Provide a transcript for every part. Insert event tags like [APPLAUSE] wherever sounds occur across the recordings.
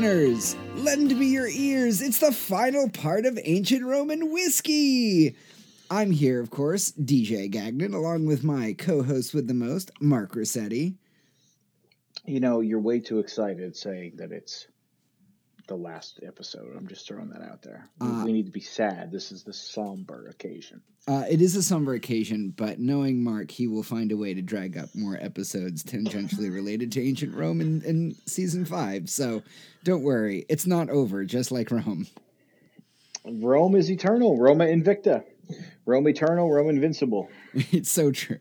listeners! Lend me your ears. It's the final part of Ancient Rome and Whiskey. I'm here, of course, DJ Gagnon, along with my co host with the most, Mark Rossetti. You know, you're way too excited saying that it's the last episode. I'm just throwing that out there. We, Uh, we need to be sad. This is the somber occasion. Uh, it is a somber occasion, but knowing Mark, he will find a way to drag up more episodes tangentially related to ancient Rome in, in season five. So don't worry, it's not over, just like Rome. Rome is eternal. Roma Invicta. Rome eternal. Rome invincible. [LAUGHS] It's so true.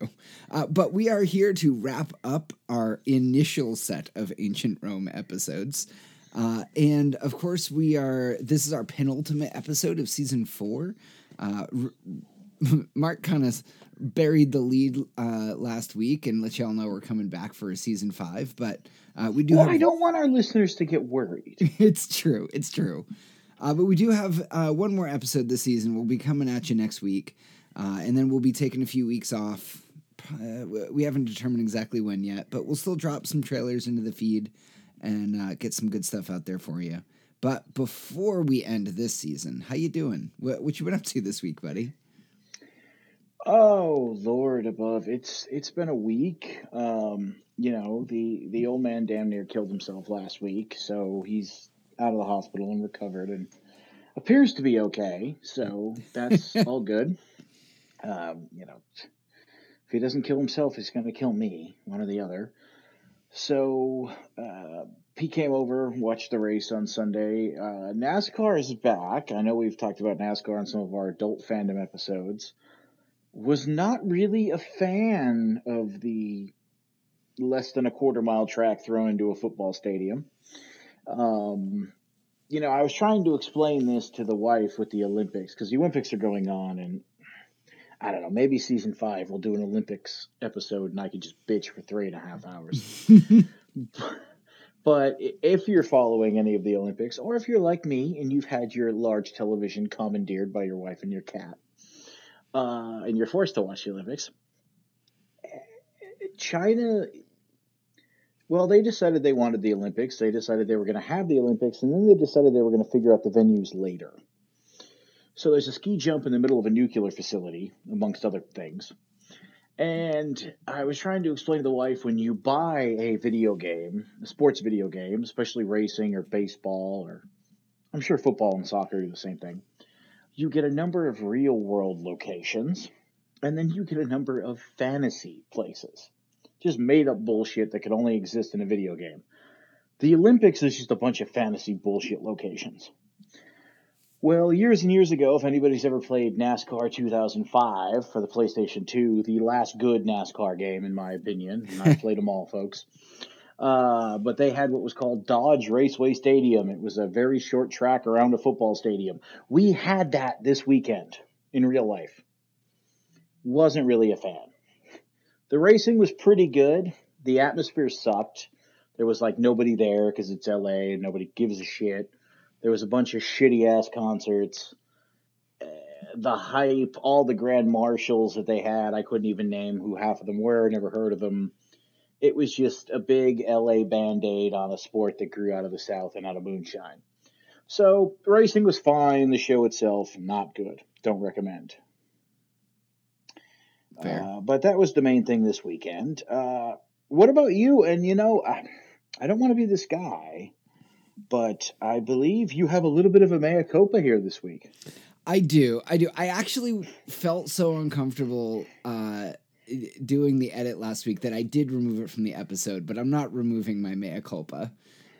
Uh, but we are here to wrap up our initial set of ancient Rome episodes. Uh, and of course, we are, this is our penultimate episode of season four. Uh, R- [LAUGHS] Mark kind of buried the lead uh, last week and let y'all know we're coming back for a season five. But uh, we do Well, have. I don't want our listeners to get worried. [LAUGHS] it's true. It's true. Uh, but we do have uh, one more episode this season. We'll be coming at you next week. Uh, and then we'll be taking a few weeks off. Uh, we haven't determined exactly when yet, but we'll still drop some trailers into the feed and uh, get some good stuff out there for you. But before we end this season, how you doing? What, what you been up to this week, buddy? Oh Lord above, it's it's been a week. Um, you know the the old man damn near killed himself last week, so he's out of the hospital and recovered and appears to be okay. So that's [LAUGHS] all good. Um, you know, if he doesn't kill himself, he's going to kill me, one or the other. So uh, he came over, watched the race on Sunday. Uh, NASCAR is back. I know we've talked about NASCAR on some of our adult fandom episodes was not really a fan of the less than a quarter mile track thrown into a football stadium. Um, you know, I was trying to explain this to the wife with the Olympics because the Olympics are going on, and I don't know, maybe season five we'll do an Olympics episode and I could just bitch for three and a half hours. [LAUGHS] [LAUGHS] But if you're following any of the Olympics, or if you're like me and you've had your large television commandeered by your wife and your cat, uh, and you're forced to watch the Olympics, China, well, they decided they wanted the Olympics. They decided they were going to have the Olympics, and then they decided they were going to figure out the venues later. So there's a ski jump in the middle of a nuclear facility, amongst other things. And I was trying to explain to the wife when you buy a video game, a sports video game, especially racing or baseball or I'm sure football and soccer do the same thing, you get a number of real world locations and then you get a number of fantasy places. Just made up bullshit that could only exist in a video game. The Olympics is just a bunch of fantasy bullshit locations. Well, years and years ago, if anybody's ever played NASCAR 2005 for the PlayStation 2, the last good NASCAR game, in my opinion, and I've [LAUGHS] played them all, folks. Uh, but they had what was called Dodge Raceway Stadium. It was a very short track around a football stadium. We had that this weekend in real life. Wasn't really a fan. The racing was pretty good. The atmosphere sucked. There was like nobody there because it's LA and nobody gives a shit. There was a bunch of shitty ass concerts. Uh, the hype, all the grand marshals that they had, I couldn't even name who half of them were, never heard of them. It was just a big LA band aid on a sport that grew out of the South and out of moonshine. So, racing was fine. The show itself, not good. Don't recommend. Fair. Uh, but that was the main thing this weekend. Uh, what about you? And you know, I, I don't want to be this guy, but I believe you have a little bit of a mea culpa here this week. I do. I do. I actually felt so uncomfortable uh, doing the edit last week that I did remove it from the episode, but I'm not removing my mea culpa.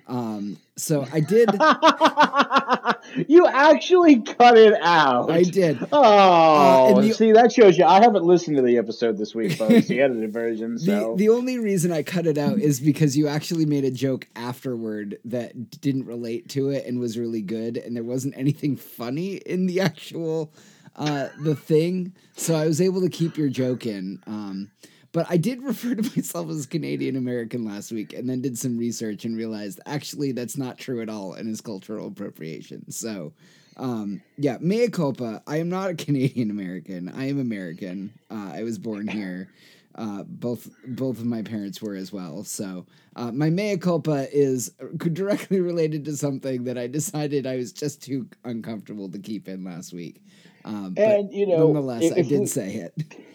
Um, so I did. [LAUGHS] you actually cut it out. I did. Oh, and the- see, that shows you. I haven't listened to the episode this week, folks, the [LAUGHS] edited version. The, So the only reason I cut it out is because you actually made a joke afterward that didn't relate to it and was really good, and there wasn't anything funny in the actual uh, the thing, so I was able to keep your joke in. Um, but I did [LAUGHS] refer to myself as Canadian American last week, and then did some research and realized actually that's not true at all, and is cultural appropriation. So. Um, yeah, mea culpa. I am not a [LAUGHS] Canadian American. I am American. Uh, I was born here. Uh, both both of my parents were as well. So uh, my mea culpa is [LAUGHS] directly related to something that I decided I was just too uncomfortable to keep in last week. Um, and you know, nonetheless, I did we, say it. [LAUGHS]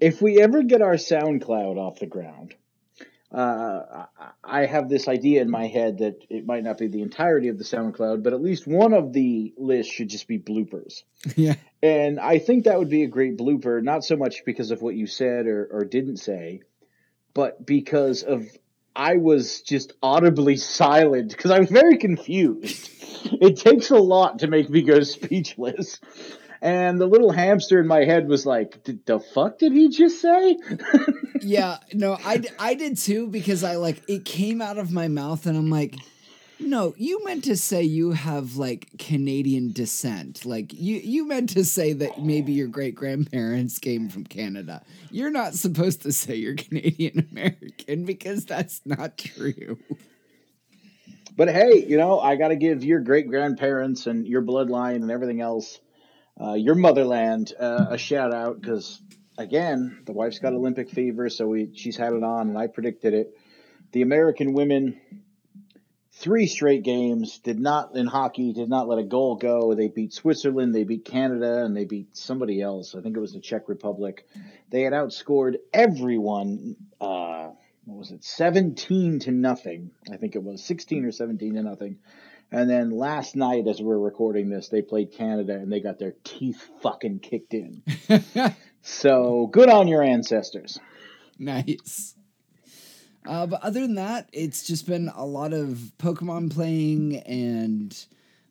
If we ever get our SoundCloud off the ground, uh, I have this idea in my head that it might not be the entirety of the SoundCloud, but at least one of the lists should just be bloopers. [LAUGHS] Yeah. And I think that would be a great blooper, not so much because of what you said or, or didn't say, but because of I was just audibly silent because I was very confused. [LAUGHS] it takes a lot to make me go speechless. And the little hamster in my head was like, "The fuck did he just say?" [LAUGHS] yeah, no, I, I did too because I like it came out of my mouth and I'm like, no, you meant to say you have like Canadian descent. Like you you meant to say that maybe your great grandparents came from Canada. You're not supposed to say you're Canadian American because that's not true. But hey, you know, I got to give your great grandparents and your bloodline and everything else uh, your motherland uh, a shout out because again, the wife's got Olympic fever, so we she's had it on, and I predicted it. The American women, three straight games, did not in hockey, did not let a goal go. They beat Switzerland, they beat Canada, and they beat somebody else. I think it was the Czech Republic. They had outscored everyone. Uh, what was it? Seventeen to nothing. I think it was sixteen or seventeen to nothing. And then last night, as we're recording this, they played Canada and they got their teeth fucking kicked in. [LAUGHS] so good on your ancestors. Nice. Uh, but other than that, it's just been a lot of Pokemon playing, and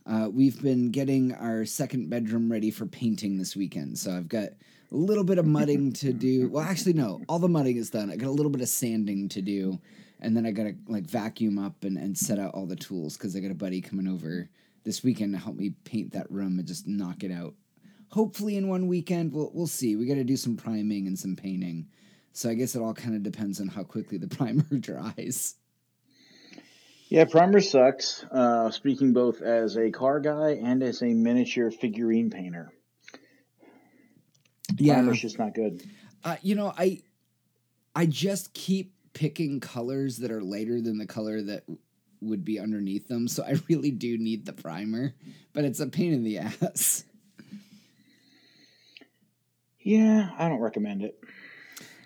uh, we've been getting our second bedroom ready for painting this weekend. So I've got a little bit of mudding to do. [LAUGHS] Well, actually, no, all the mudding is done. I got a little bit of sanding to do and then I gotta like vacuum up and, and set out all the tools because I got a buddy coming over this weekend to help me paint that room and just knock it out. Hopefully in one weekend. We'll we'll see. We gotta do some priming and some painting. So I guess it all kind of depends on how quickly the [LAUGHS] primer dries. Yeah, primer sucks. Uh, speaking both as a car guy and as a miniature figurine painter. Yeah, primer's just not good. Uh, you know, I I just keep picking colors that are lighter than the color that would be underneath them. So I [LAUGHS] really do need the primer, but it's a pain in the ass. Yeah, I don't recommend it.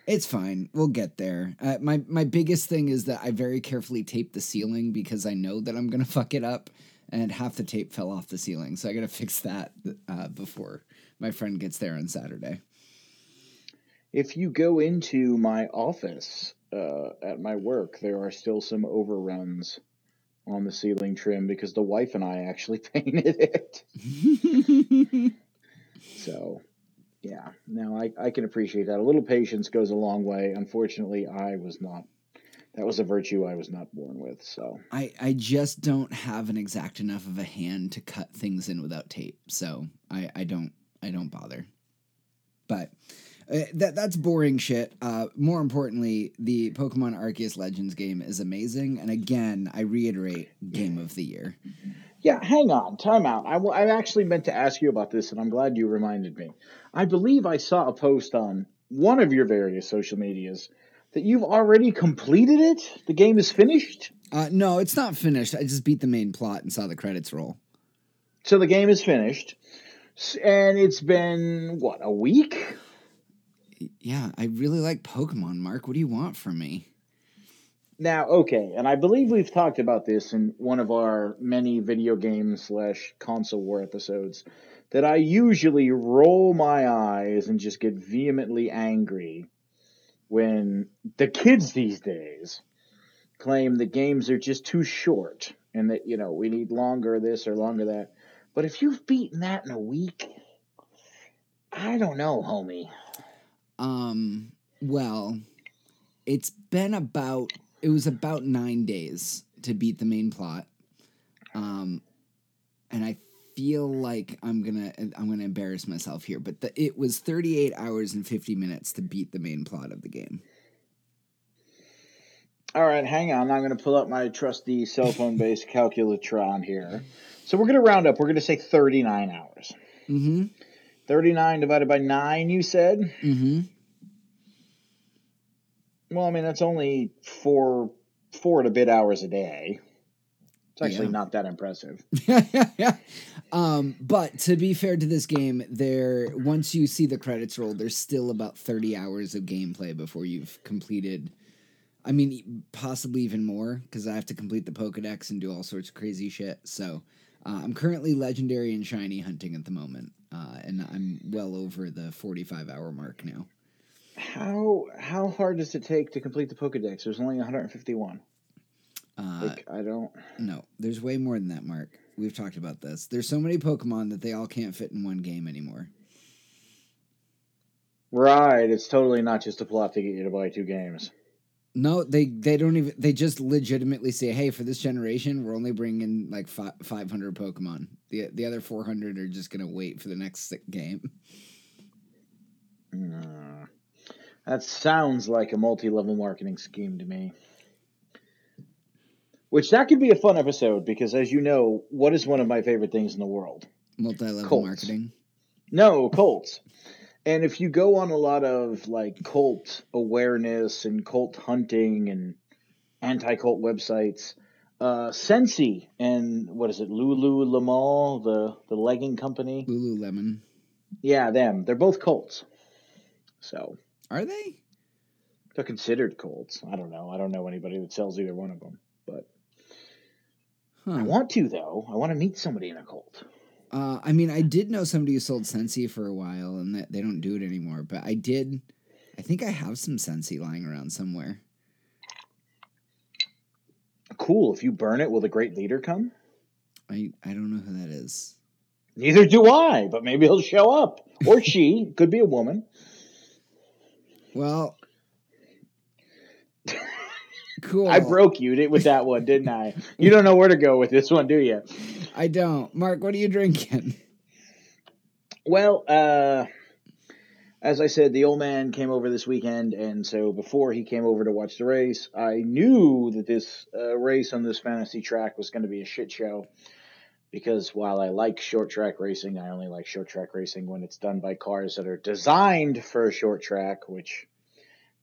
It's fine. We'll get there. Uh, my my biggest thing is that I very carefully tape the ceiling because I know that I'm gonna [LAUGHS] fuck it up, and half the tape fell off the ceiling. So I gotta [LAUGHS] fix that uh, before my friend gets there on Saturday. If you go into my office uh, at my work, there are still some overruns on the ceiling trim because the wife and I actually [LAUGHS] painted it. so, yeah, now I, I can appreciate that. A little patience goes a long way. Unfortunately, I was not. That was a virtue I was not born with. So I, I just don't have an exact enough of a hand to cut things in without tape. So I, I don't I don't bother. But uh, that that's boring shit. Uh, more importantly, the Pokemon Arceus Legends game is amazing, and again, I reiterate, game of the year. Yeah, hang on, time out. I, w- I actually meant to ask you about this, and I'm glad you reminded me. I believe I saw a post on one of your various social medias that you've already completed it. The game is finished. Uh, no, it's not finished. I just beat the main plot and saw the credits roll. So the game is finished, and it's been what a week yeah, I really like Pokemon, Mark. What do you want from me? Now, okay, and I believe we've talked about this in one of our many video game slash console war episodes. That I usually roll my eyes and just get vehemently angry when the kids these days claim the games are just too short and that, you know, we need longer this or longer that. But if you've beaten that in a week, I don't know, homie. Um, well, it's been about it was about nine days to beat the main plot. Um, and I feel like I'm gonna I'm gonna embarrass myself here, but the, it was 38 hours and 50 minutes to beat the main plot of the game. All right, hang on. I'm going to pull up my trusty cell phone based calculatron here. So we're going to round up. We're going to say 39 hours. Mm-hmm. 39 divided by 9, you said? Mm-hmm. Well, I mean, that's only four four to bit hours a day. It's actually Yeah. not that impressive. Yeah, [LAUGHS] yeah. um, but to be fair to this game, there once you see the credits roll, there's still about 30 hours of gameplay before you've completed. I mean, possibly even more because I have to complete the Pokedex and do all sorts of crazy shit. So uh, I'm currently legendary and shiny hunting at the moment, uh, and I'm well over the 45 hour mark now. How how hard does it take to complete the Pokedex? There's only 151. Uh, Like I don't. no, there's way more than that, Mark. We've talked about this. There's so many Pokemon that they all can't fit in one game anymore. Right, it's totally not just a plot to get you to buy two games. No, they they don't even. They just legitimately say, "Hey, for this generation, we're only bringing like fi- 500 Pokemon. The the other 400 are just gonna wait for the next game." Mm. That sounds like a multi-level marketing scheme to me. Which that could be a fun episode because, as you know, what is one of my favorite things in the world? Multi-level Colts. marketing. No, Colts. And if you go on a lot of like cult awareness and cult hunting and anti-cult websites, uh, Scentsy and what is it, Lululemon, the the legging company? Lululemon. Yeah, them. They're both cults. So Are they? they're considered cults. I don't know. I don't know anybody that sells either one of them. But I want to though. I want to meet somebody in a cult. Uh, I mean, I did know somebody who sold Scentsy for a while, and that they don't do it anymore. But I did. I think I have some Scentsy lying around somewhere. Cool. If you burn it, will the great leader come? I I don't know who that is. Neither do I, but maybe he'll show up. Or [LAUGHS] she. Could be a woman. Well, cool. I broke you with that one, didn't I? You don't know where to go with this one, do you? I don't. Mark, what are you drinking? Well, uh, as I said, the old man came over this weekend, and so before he came over to watch the race, I knew that this uh, race on this fantasy track was going to be a shit show. Because while I like short track racing, I only like short track racing when it's done by cars that are designed for a short track, which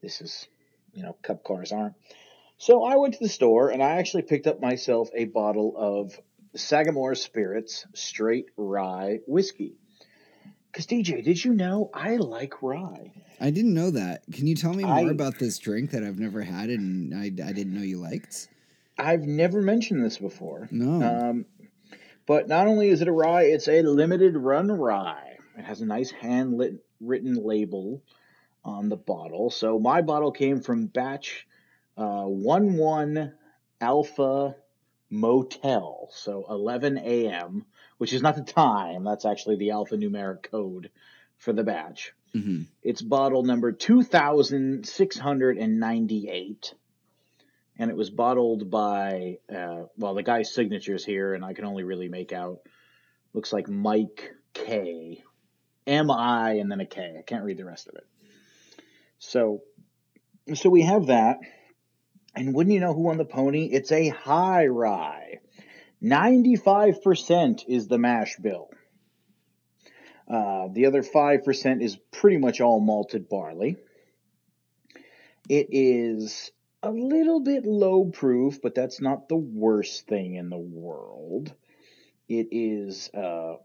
this is, you know, cup cars aren't. So I went to the store and I actually picked up myself a bottle of Sagamore Spirits Straight Rye Whiskey. Because, DJ, did you know I like rye? I didn't know that. Can you tell me more I- about this drink that I've never had and I, I didn't know you liked? I've never mentioned this before. No. Um, but not only is it a rye, it's a limited run rye. It has a nice hand lit, written label on the bottle. So my bottle came from batch uh, 1 1 Alpha Motel. So 11 a.m., which is not the time, that's actually the alphanumeric code for the batch. hmm It's bottle number 2698. And it was bottled by, uh, well, the guy's signature's here, and I can only really make out, looks like Mike K. M I and then a K. I can't read the rest of it. So, so we have that. And wouldn't you know who won the pony? It's a high rye. 95% is the mash bill. Uh, the other 5% is pretty much all malted barley. It is a little bit low proof, but that's not the worst thing in the world. It is uh,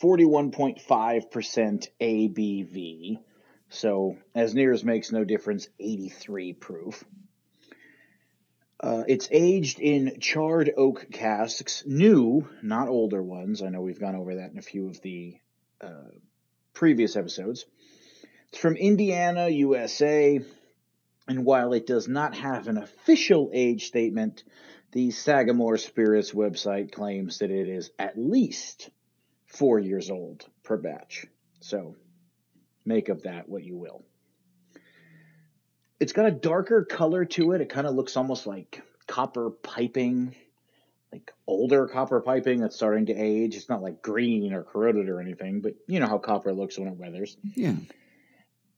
41.5% ABV. So, as near as makes no difference, 83 proof. Uh, it's aged in charred oak casks, new, not older ones. I know we've gone over that in a few of the uh, previous episodes. It's from Indiana, USA, and while it does not have an official age statement, the Sagamore Spirits website claims that it is at least four years old per batch. So make of that what you will. It's got a darker color to it. It kind of looks almost like copper piping, like older copper piping that's starting to age. It's not like green or corroded or anything, but you know how copper looks when it weathers. Yeah.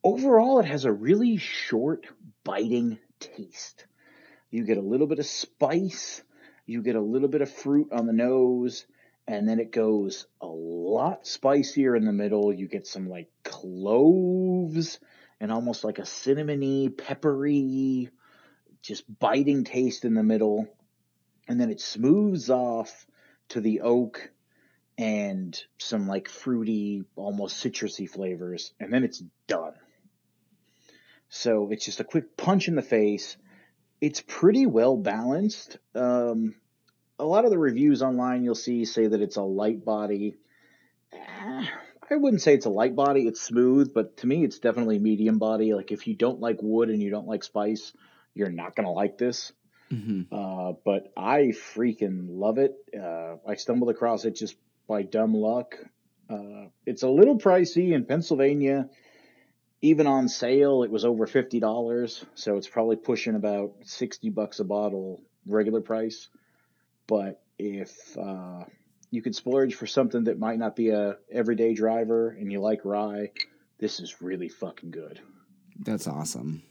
Overall, it has a really short, biting taste. You get a little bit of spice, you get a little bit of fruit on the nose, and then it goes a lot spicier in the middle. You get some like cloves and almost like a cinnamony, peppery, just biting taste in the middle. And then it smooths off to the oak and some like fruity, almost citrusy flavors. And then it's done. So it's just a quick punch in the face. It's pretty well balanced. Um, a lot of the reviews online you'll see say that it's a light body. Eh, I wouldn't say it's a light body. It's smooth, but to me, it's definitely medium body. Like if you don't like wood and you don't like spice, you're not gonna like this. Mm-hmm. Uh, but I freaking love it. Uh, I stumbled across it just by dumb luck. Uh, it's a little pricey in Pennsylvania even on sale, it was over fifty dollars, so it's probably pushing about sixty bucks a bottle regular price. But if uh, you could splurge for something that might not be a everyday driver and you like rye, this is really fucking good. That's awesome.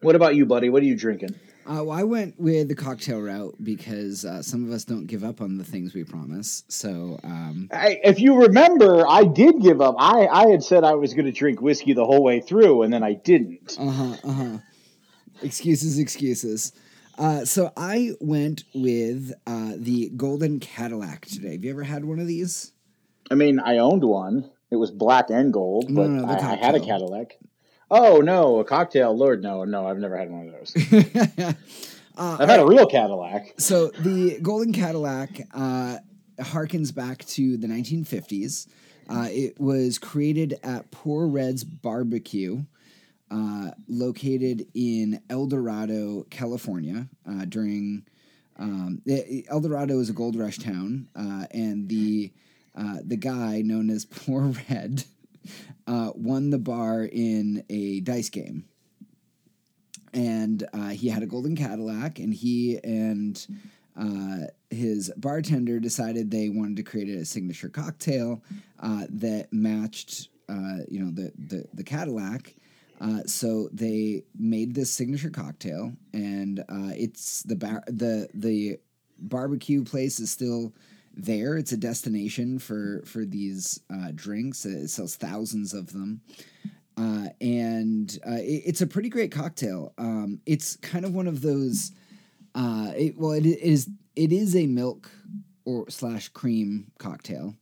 What about you, buddy? What are you drinking? Uh, well, I went with the cocktail route because uh, some of us don't give up on the things we promise. So, um, I, if you remember, I did give up. I, I had said I was going to drink whiskey the whole way through, and then I didn't. uh huh, uh huh. Excuses, excuses. Uh, so I went with uh, the Golden Cadillac today. Have you ever had one of these? I mean, I owned one. It was black and gold, No, but no, the I, I had a. Cadillac. Oh no, a cocktail! Lord, no, no, I've never had one of those. [LAUGHS] uh, I've had a real Cadillac. So the Golden Cadillac uh, harkens back to the 1950s. Uh, it was created at Poor Red's Barbecue, uh, located in El Dorado, California, uh, during. Um, eh, El Dorado is a gold rush town, uh, and the uh, the guy known as [LAUGHS] Poor Red uh, won the bar in a dice game and uh, he had a golden Cadillac, and he and his bartender decided they wanted to create a signature cocktail that matched, you know, the the, the Cadillac. Uh, so they made this signature cocktail, and uh, it's the bar- the the barbecue place is still there. It's a destination for for these uh, drinks. It sells thousands of them uh, and uh, it, it's a pretty great cocktail. Um, it's kind of one of those. Uh, it, well, it is it is a milk or slash cream cocktail,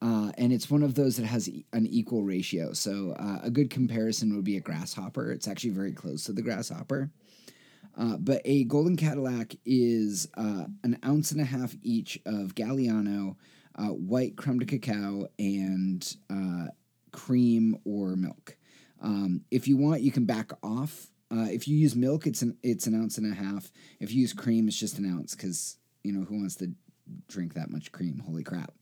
uh, and it's one of those that has e- an equal ratio. So uh, a good comparison would be a grasshopper. It's actually very close to the grasshopper. Uh, but a golden Cadillac is uh, an ounce and a half each of Galliano, uh, white creme de cacao, and uh, cream or milk. Um, if you want, you can back off. If you use milk, it's an it's an ounce and a half. If you use cream, it's just an ounce because you know who wants to drink that much cream? Holy crap!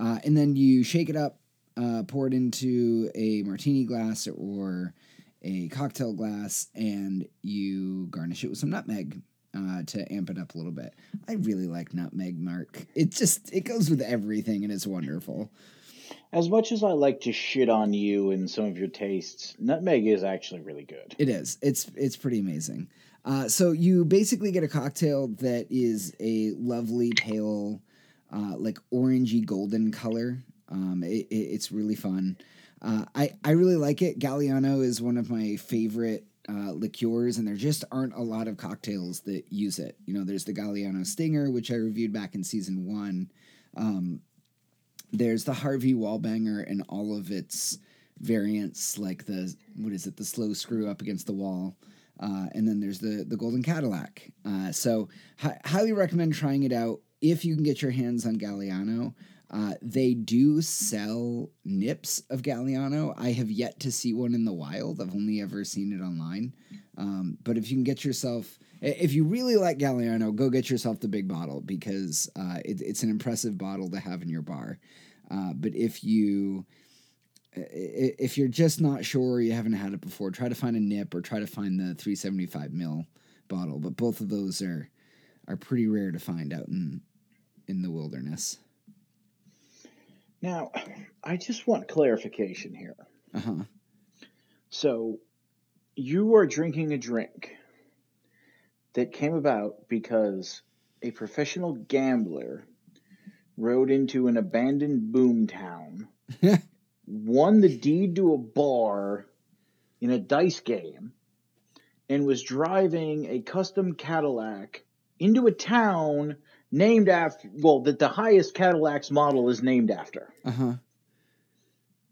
Uh, and then you shake it up, uh, pour it into a martini glass or a cocktail glass, and you garnish it with some nutmeg uh, to amp it up a little bit. I really like nutmeg, Mark. It just it goes with everything, and it's wonderful. As much as I like to shit on you and some of your tastes, nutmeg is actually really good. It is. It's it's pretty amazing. Uh, so you basically get a cocktail that is a lovely pale, uh, like orangey golden color. Um, it, it, it's really fun. Uh, I I really like it. Galliano is one of my favorite uh, liqueurs, and there just aren't a lot of cocktails that use it. You know, there's the Galliano Stinger, which I reviewed back in season one. Um, there's the Harvey Wallbanger and all of its variants, like the what is it, the slow screw up against the wall, uh, and then there's the the Golden Cadillac. Uh, so hi- highly recommend trying it out if you can get your hands on Galliano. Uh, they do sell nips of Galliano. I have yet to see one in the wild. I've only ever seen it online. Um, but if you can get yourself, if you really like Galliano, go get yourself the big bottle because uh, it, it's an impressive bottle to have in your bar. Uh, but if you if you're just not sure, you haven't had it before, try to find a nip or try to find the 375 mil bottle. But both of those are are pretty rare to find out in in the wilderness. Now, I just want clarification here. Uh huh. So, you are drinking a drink that came about because a professional gambler rode into an abandoned boom town [LAUGHS] won the deed to a bar in a dice game and was driving a custom Cadillac into a town named after, well, that the highest Cadillac's model is named after. Uh huh.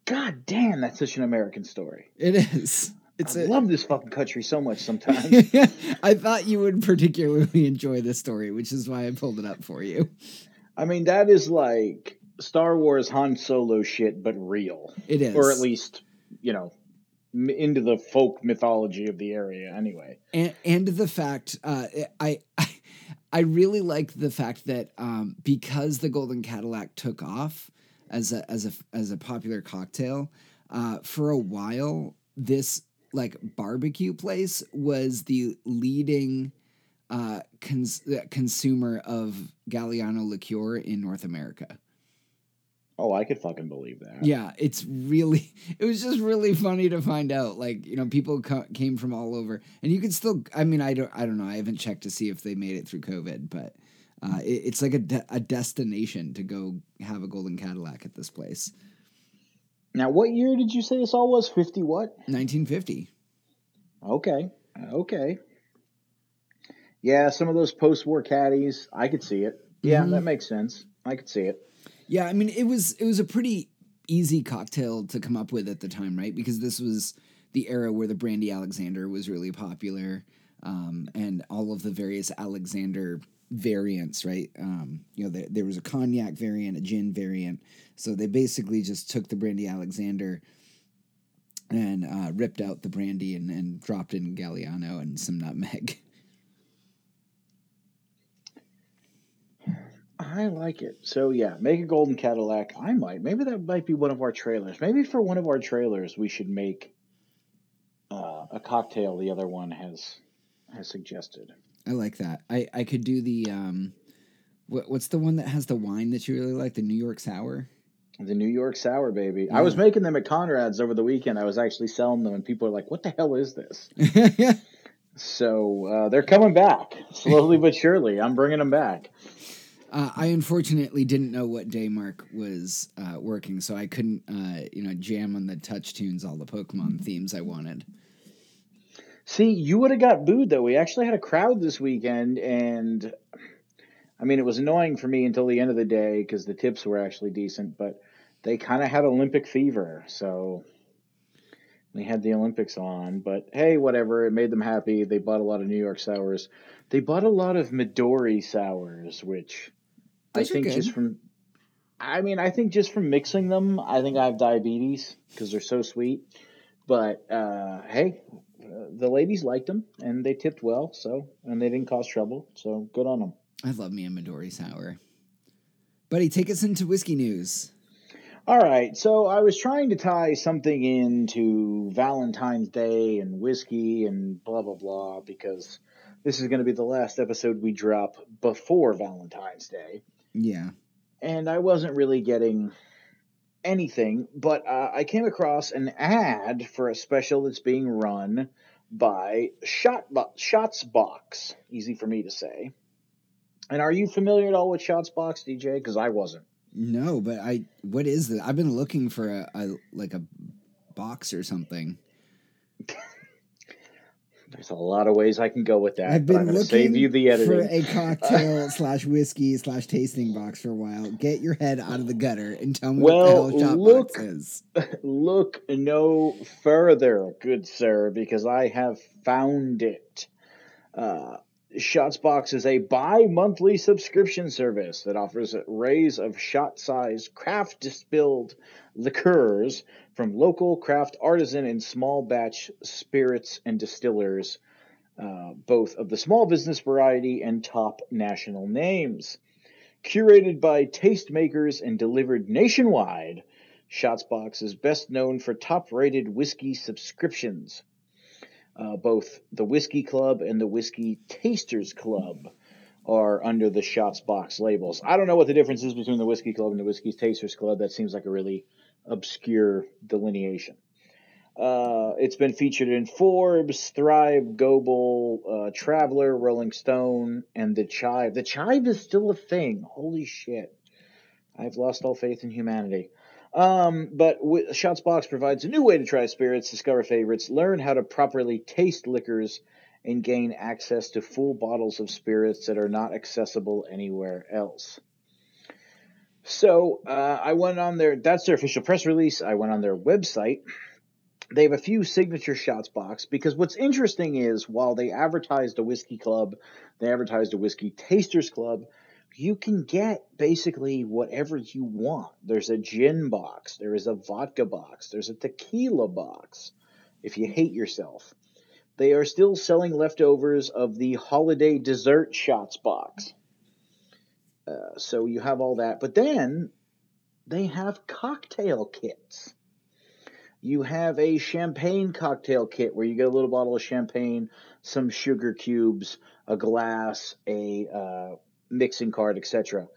God damn, that's such an American story. It is. It's I a, love this fucking country so much sometimes. [LAUGHS] I thought you would particularly enjoy this story, which is why I pulled it up for you. I mean, that is like Star Wars Han Solo shit, but real. It is, Or at least, you know, m- into the folk mythology of the area anyway. and and the fact uh, I, I I really like the fact that um, because the Golden Cadillac took off as a as a as a popular cocktail uh, for a while, this like barbecue place was the leading uh, cons- consumer of Galliano liqueur in North America. Oh, I could fucking believe that. Yeah, it's really, [LAUGHS] it was just really funny to find out. Like, you know, people co- came from all over, and you could still. I mean, I don't, I don't know. I haven't checked to see if they made it through COVID, but uh, it, it's like a, de- a destination to go have a golden Cadillac at this place. Now, what year did you say this all was? 50 what? 1950. Okay. Okay. Yeah, some of those post war caddies, I could see it. Yeah, Mhm. that makes sense. I could see it. Yeah, I mean, it was it was a pretty easy cocktail to come up with at the time, right? Because this was the era where the brandy Alexander was really popular, um, and all of the various Alexander variants, right? Um, you know, there, there was a cognac variant, a gin variant. So they basically just took the brandy Alexander and uh, ripped out the brandy and, and dropped in Galliano and some nutmeg. [LAUGHS] I like it. So yeah, make a golden Cadillac. I might. Maybe that might be one of our trailers. Maybe for one of our trailers, we should make uh, a cocktail. The other one has has suggested. I like that. I, I could do the um, what, what's the one that has the wine that you really like? The New York Sour. The New York Sour, baby. I was making them at Conrad's over the weekend. I was actually selling them, and people are like, "What the hell is this?" [LAUGHS] So uh, they're coming back slowly but surely. I'm bringing them back. Uh, I unfortunately didn't know what day Mark was uh, working, so I couldn't, uh, you know, jam on the touch tunes all the Pokemon themes I wanted. See, you would have got booed though. We actually had a crowd this weekend, and I mean, it was annoying for me until the end of the day because the tips were actually decent, but they kind of had Olympic fever, so we had the Olympics on. But hey, whatever. It made them happy. They bought a lot of New York sours. They bought a lot of Midori sours, which Those I think good. just from. I mean, I think just from mixing them, I think I have diabetes because they're so sweet. But uh, hey, uh, the ladies liked them and they tipped well, so and they didn't cause trouble, so good on them. I love me a Midori Sour. Buddy, take us into whiskey news. All right, so I was trying to tie something into Valentine's Day and whiskey and blah blah blah because this is going to be the last episode we drop before Valentine's Day, Yeah. and I wasn't really getting anything, but uh, I came across an ad for a special that's being run by Shot Shotsbox. Easy for me to say. And are you familiar at all with Shotsbox, DJ? Because I wasn't. No, but I. What is that? I've been looking for a, a like a box or something. [LAUGHS] There's a lot of ways I can go with that. I've but I'm been gonna looking save you the for a cocktail [LAUGHS] slash whiskey slash tasting box for a while. Get your head out of the gutter and tell me Well, what the hell shop look- box is. [LAUGHS] Look no further, good sir, because I have found it. Uh, Shotsbox is a bi-monthly subscription service that offers arrays of shot-sized craft distilled liqueurs from local craft artisan and small batch spirits and distillers, uh, both of the small business variety and top national names. Curated by tastemakers and delivered nationwide, Shotsbox is best known for top rated whiskey subscriptions. Uh, both the Whiskey Club and the Whiskey Tasters Club are under the Shotsbox labels. I don't know what the difference is between the Whiskey Club and the Whiskey Tasters Club. That seems like a really obscure delineation. Uh, it's been featured in Forbes, Thrive, Global, uh, Traveler, Rolling Stone, and The Chive. The Chive is still a thing. Holy shit. I've lost all faith in humanity. Um, but w- Shotsbox provides a new way to try spirits, discover favorites, learn how to properly taste liquors, and gain access to full bottles of spirits that are not accessible anywhere else. So uh, I went on their that's their official press release. I went on their website. They have a few signature shots box because what's interesting is while they advertised a whiskey club, they advertised a whiskey tasters club. You can get basically whatever you want. There's a gin box, there is a vodka box, there's a tequila box. If you hate yourself, they are still selling leftovers of the holiday dessert shots box. Uh, so you have all that. But then they have cocktail kits. You have a champagne cocktail kit where you get a little bottle of champagne, some sugar cubes, a glass, a uh, mixing card, etc.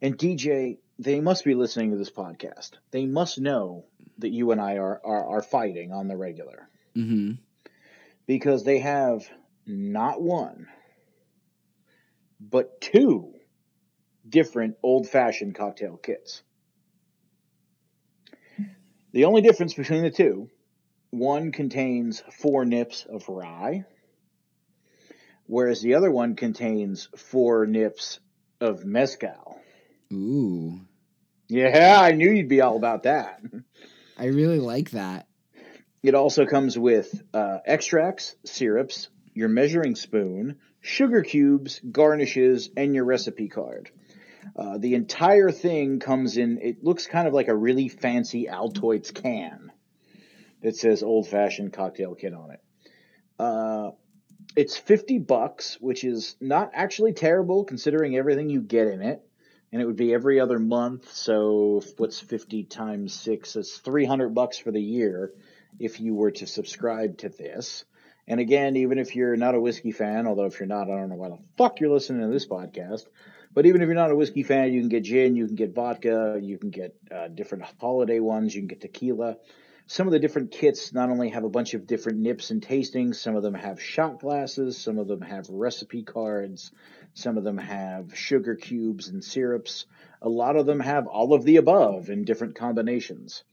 And DJ, they must be listening to this podcast. They must know that you and I are are, are fighting on the regular. Mm-hmm. Because they have not one, but two different old fashioned cocktail kits. The only difference between the two one contains four nips of rye, whereas the other one contains four nips of mezcal. Ooh. Yeah, I knew you'd be all about that. I really like that. It also comes with uh, extracts, syrups, your measuring spoon, sugar cubes, garnishes, and your recipe card. Uh, the entire thing comes in, it looks kind of like a really fancy Altoids can that says old fashioned cocktail kit on it. Uh, it's 50 bucks, which is not actually terrible considering everything you get in it. And it would be every other month. So what's 50 times 6? It's 300 bucks for the year if you were to subscribe to this. And again, even if you're not a whiskey fan, although if you're not, I don't know why the fuck you're listening to this podcast. But even if you're not a whiskey fan, you can get gin, you can get vodka, you can get uh, different holiday ones, you can get tequila. Some of the different kits not only have a bunch of different nips and tastings, some of them have shot glasses, some of them have recipe cards, some of them have sugar cubes and syrups. A lot of them have all of the above in different combinations.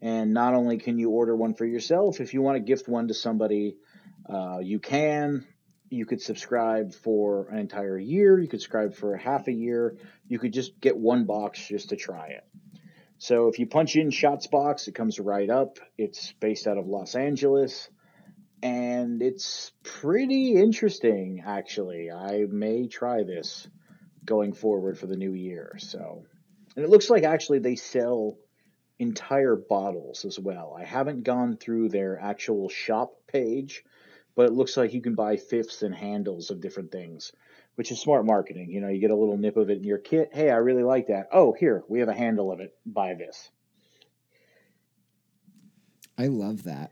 And not only can you order one for yourself, if you want to gift one to somebody, uh, you can you could subscribe for an entire year. You could subscribe for half a year. You could just get one box just to try it. So if you punch in Shotsbox, it comes right up. It's based out of Los Angeles. And it's pretty interesting, actually. I may try this going forward for the new year. So, and it looks like actually they sell entire bottles as well. I haven't gone through their actual shop page but it looks like you can buy fifths and handles of different things, which is smart marketing. You know, you get a little nip of it in your kit. Hey, I really like that. Oh, here, we have a handle of it. Buy this. I love that.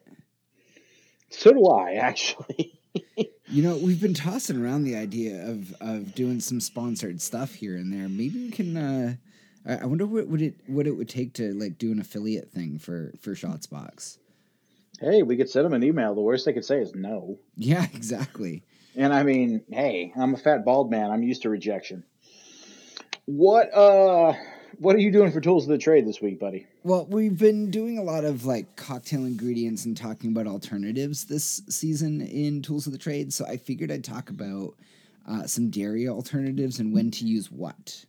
So do I, [LAUGHS] actually. you know, we've been tossing around the idea of of doing some sponsored stuff here and there. Maybe we can uh I wonder what would it what it would take to like do an affiliate thing for for Shotsbox. Hey, we could send them an email. The worst they could say is no. Yeah, [LAUGHS] exactly. And I mean, hey, I'm a fat bald man. I'm used to rejection. What uh what are you doing for tools of the trade this week, buddy? Well, we've been doing a lot of like cocktail ingredients and talking about alternatives this season in tools of the trade. So I figured I'd talk about uh, some dairy alternatives and when to use what.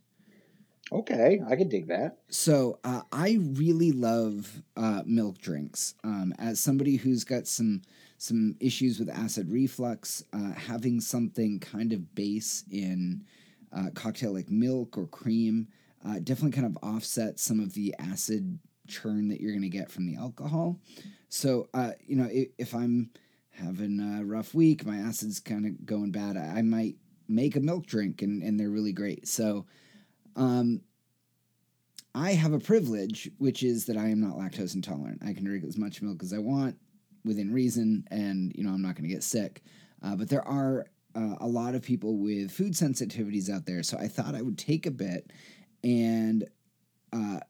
Okay, I could dig that. So uh, I really love uh, milk drinks. Um, as somebody who's got some some issues with acid reflux, uh, having something kind of base in uh, cocktail like milk or cream uh, definitely kind of offsets some of the acid churn that you're going to get from the alcohol. So uh, you know, if, if, I'm having a rough week, my acid's kind of going bad, I, I might make a milk drink, and and they're really great. So. Um, I have a privilege, which is that I am not lactose intolerant. I can drink as much milk as I want within reason, and you know I'm not going to get sick. Uh, but there are uh, a lot of people with food sensitivities out there, so I thought I would take a bit and uh,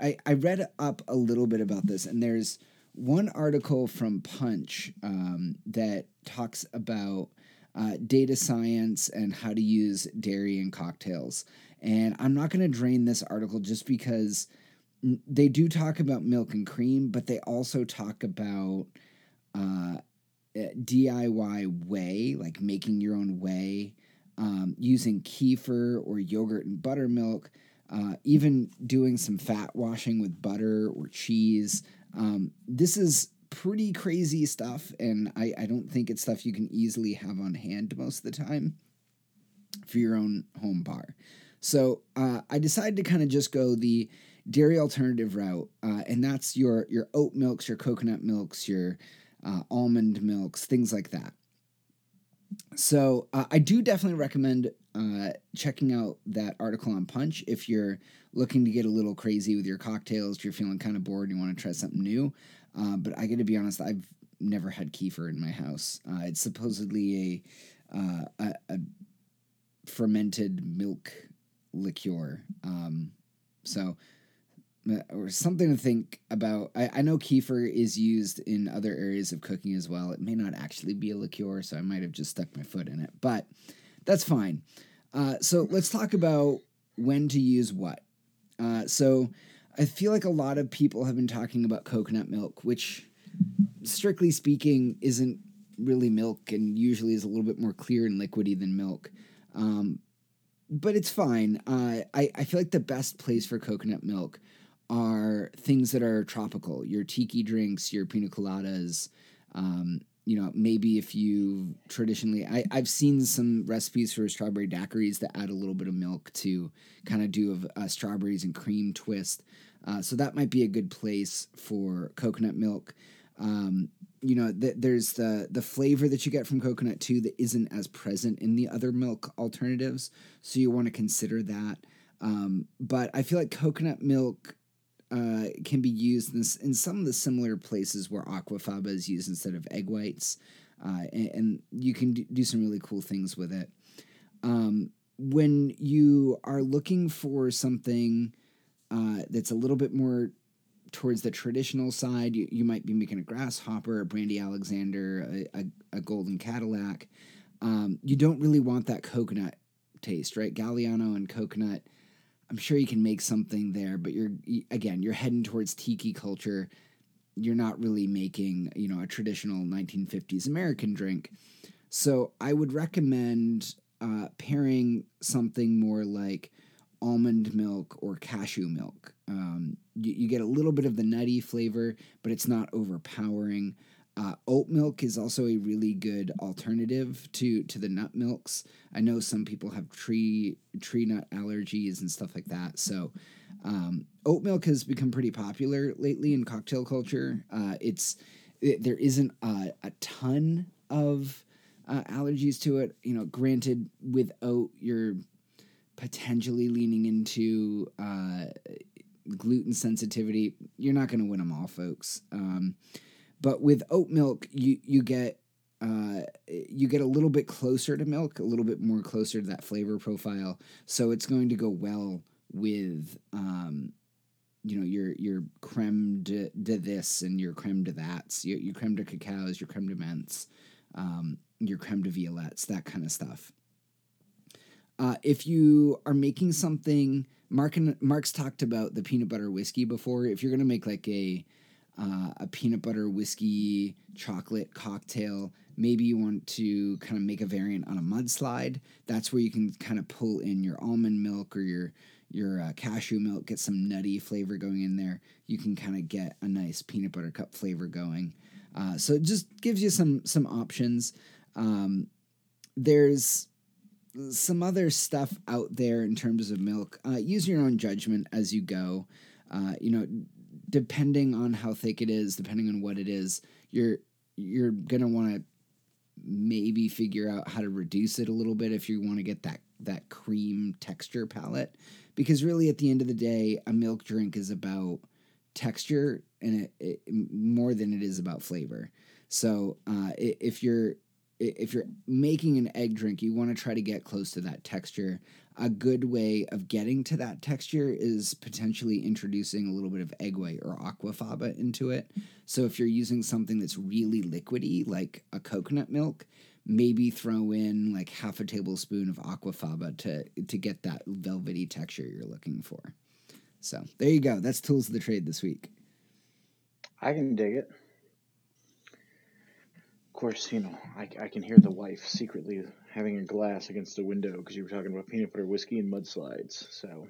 I, I read up a little bit about this, and there's one article from Punch um, that talks about uh, data science and how to use dairy in cocktails. And I'm not going to drain this article just because they do talk about milk and cream, but they also talk about uh, eh, DIY whey, like making your own whey, um, using kefir or yogurt and buttermilk, uh, even doing some fat washing with butter or cheese. Um, this is pretty crazy stuff, and I, I don't think it's stuff you can easily have on hand most of the time for your own home bar. So uh, I decided to kind of just go the dairy alternative route, uh, and that's your your oat milks, your coconut milks, your uh, almond milks, things like that. So uh, I do definitely recommend uh, checking out that article on Punch if you're looking to get a little crazy with your cocktails, if you're feeling kind of bored and you want to try something new. Uh, but I got to be honest, I've never had kefir in my house. it's supposedly a, a, a fermented milk liqueur. Um, so uh, or something to think about. I, I know kefir is used in other areas of cooking as well. It may not actually be a liqueur, so I might have just stuck my foot in it, but that's fine. Uh, so let's talk about when to use what. Uh, so I feel like a lot of people have been talking about coconut milk, which, strictly speaking, isn't really milk and usually is a little bit more clear and liquidy than milk. Um, but it's fine. Uh, I, I feel like the best place for coconut milk are things that are tropical. Your tiki drinks, your pina coladas. Um, you know, maybe if you traditionally, I, I've seen some recipes for strawberry daiquiris that add a little bit of milk to kind of do a, a strawberries and cream twist. Uh, so that might be a good place for coconut milk. Um, you know, th- there's the the flavor that you get from coconut too that isn't as present in the other milk alternatives. So you want to consider that. Um, but I feel like coconut milk uh, can be used in, in, some of the similar places where aquafaba is used instead of egg whites, uh, and, and, you can do some really cool things with it. Um, when you are looking for something uh, that's a little bit more towards the traditional side, you, you might be making a grasshopper, a brandy Alexander, a, a, a golden Cadillac. Um, you don't really want that coconut taste, right? Galliano and coconut I'm sure you can make something there, but you're again, you're heading towards tiki culture. You're not really making, you know, a traditional 1950s American drink. So I would recommend uh, pairing something more like almond milk or cashew milk. Um, you, you, get a little bit of the nutty flavor, but it's not overpowering. Uh, oat milk is also a really good alternative to to the nut milks. I know some people have tree tree nut allergies and stuff like that. So um, oat milk has become pretty popular lately in cocktail culture. Uh, it's it, there isn't a, a ton of uh, allergies to it. You know, granted, with oat you're potentially leaning into uh, gluten sensitivity. You're not going to win them all, folks. Um, but with oat milk, you you get uh, you get a little bit closer to milk, a little bit more closer to that flavor profile. So it's going to go well with um, you know your your creme de, de this and your creme de that's, your, your creme de cacaos, your creme de menthes, um, your creme de violettes, that kind of stuff. Uh, if you are making something, Mark and Mark's talked about the peanut butter whiskey before. If you're gonna make like a uh, a peanut butter whiskey chocolate cocktail. Maybe you want to kind of make a variant on a mudslide. That's where you can kind of pull in your almond milk or your your uh, cashew milk, get some nutty flavor going in there. You can kind of get a nice peanut butter cup flavor going. Uh, so it just gives you some some options. Um, there's some other stuff out there in terms of milk. Uh, use your own judgment as you go. Uh, you know, depending on how thick it is, depending on what it is, you're you're gonna want to maybe figure out how to reduce it a little bit if you want to get that that cream texture palette. Because really at the end of the day a milk drink is about texture and it, it more than it is about flavor. So uh, if you're if you're making an egg drink you want to try to get close to that texture a good way of getting to that texture is potentially introducing a little bit of egg white or aquafaba into it. So if you're using something that's really liquidy, like a coconut milk, maybe throw in like half a tablespoon of aquafaba to to get that velvety texture you're looking for. So there you go. That's tools of the trade this week. I can dig it. Of course, you know, I, I can hear the wife secretly having a glass against the window because you were talking about peanut butter whiskey and mudslides. So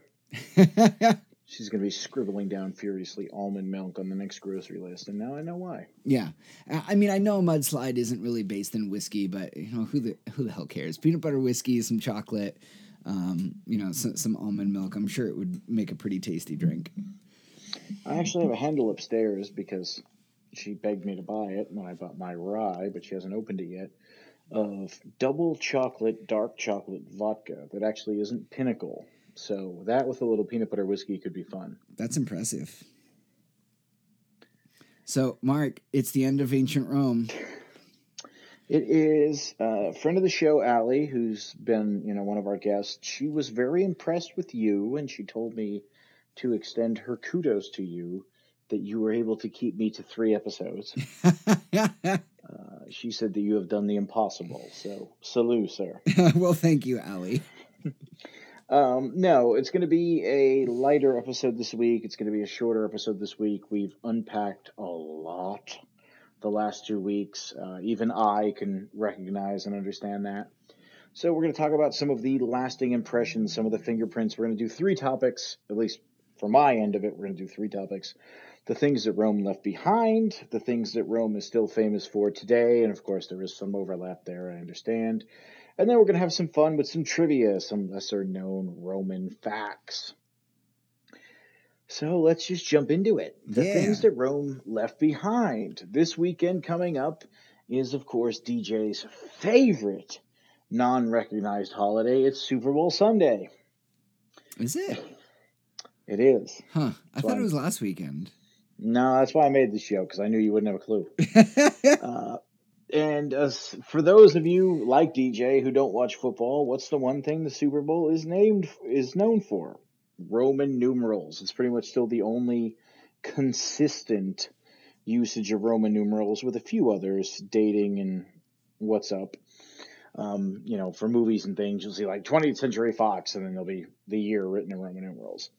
[LAUGHS] she's going to be scribbling down furiously almond milk on the next grocery list, and now I know why. Yeah, I mean, I know a mudslide isn't really based in whiskey, but you know who the who the hell cares? Peanut butter whiskey, some chocolate, um, you know, some, some almond milk. I'm sure it would make a pretty tasty drink. I actually have a handle upstairs because she begged me to buy it when I bought my rye, but she hasn't opened it yet. Of double chocolate, dark chocolate vodka that actually isn't Pinnacle. So that with a little peanut butter whiskey could be fun. That's impressive. So, Mark, it's the end of ancient Rome. [LAUGHS] It is a friend of the show, Allie, who's been, you know, one of our guests. She was very impressed with you, and she told me to extend her kudos to you that you were able to keep me to three episodes. [LAUGHS] uh, she said that you have done the impossible. So, salute, sir. [LAUGHS] well, thank you, Allie. [LAUGHS] um, no, it's going to be a lighter episode this week. It's going to be a shorter episode this week. We've unpacked a lot the last two weeks. Uh, even I can recognize and understand that. So, we're going to talk about some of the lasting impressions, some of the fingerprints. We're going to do three topics, at least for my end of it. We're going to do three topics the things that Rome left behind, the things that Rome is still famous for today, and of course, there is some overlap there, I understand. And then we're going to have some fun with some trivia, some lesser known Roman facts. So let's just jump into it. The yeah. things that Rome left behind. This weekend coming up is, of course, DJ's favorite non recognized holiday. It's Super Bowl Sunday. Is it? [LAUGHS] It is. Huh. I thought it was last weekend. No, that's why I made the show because I knew you wouldn't have a clue. [LAUGHS] uh, and uh, for those of you like DJ who don't watch football, what's the one thing the Super Bowl is named is known for? Roman numerals. It's pretty much still the only consistent usage of Roman numerals, with a few others dating and what's up. Um, you know, for movies and things, you'll see like 20th Century Fox, and then there'll be the year written in Roman numerals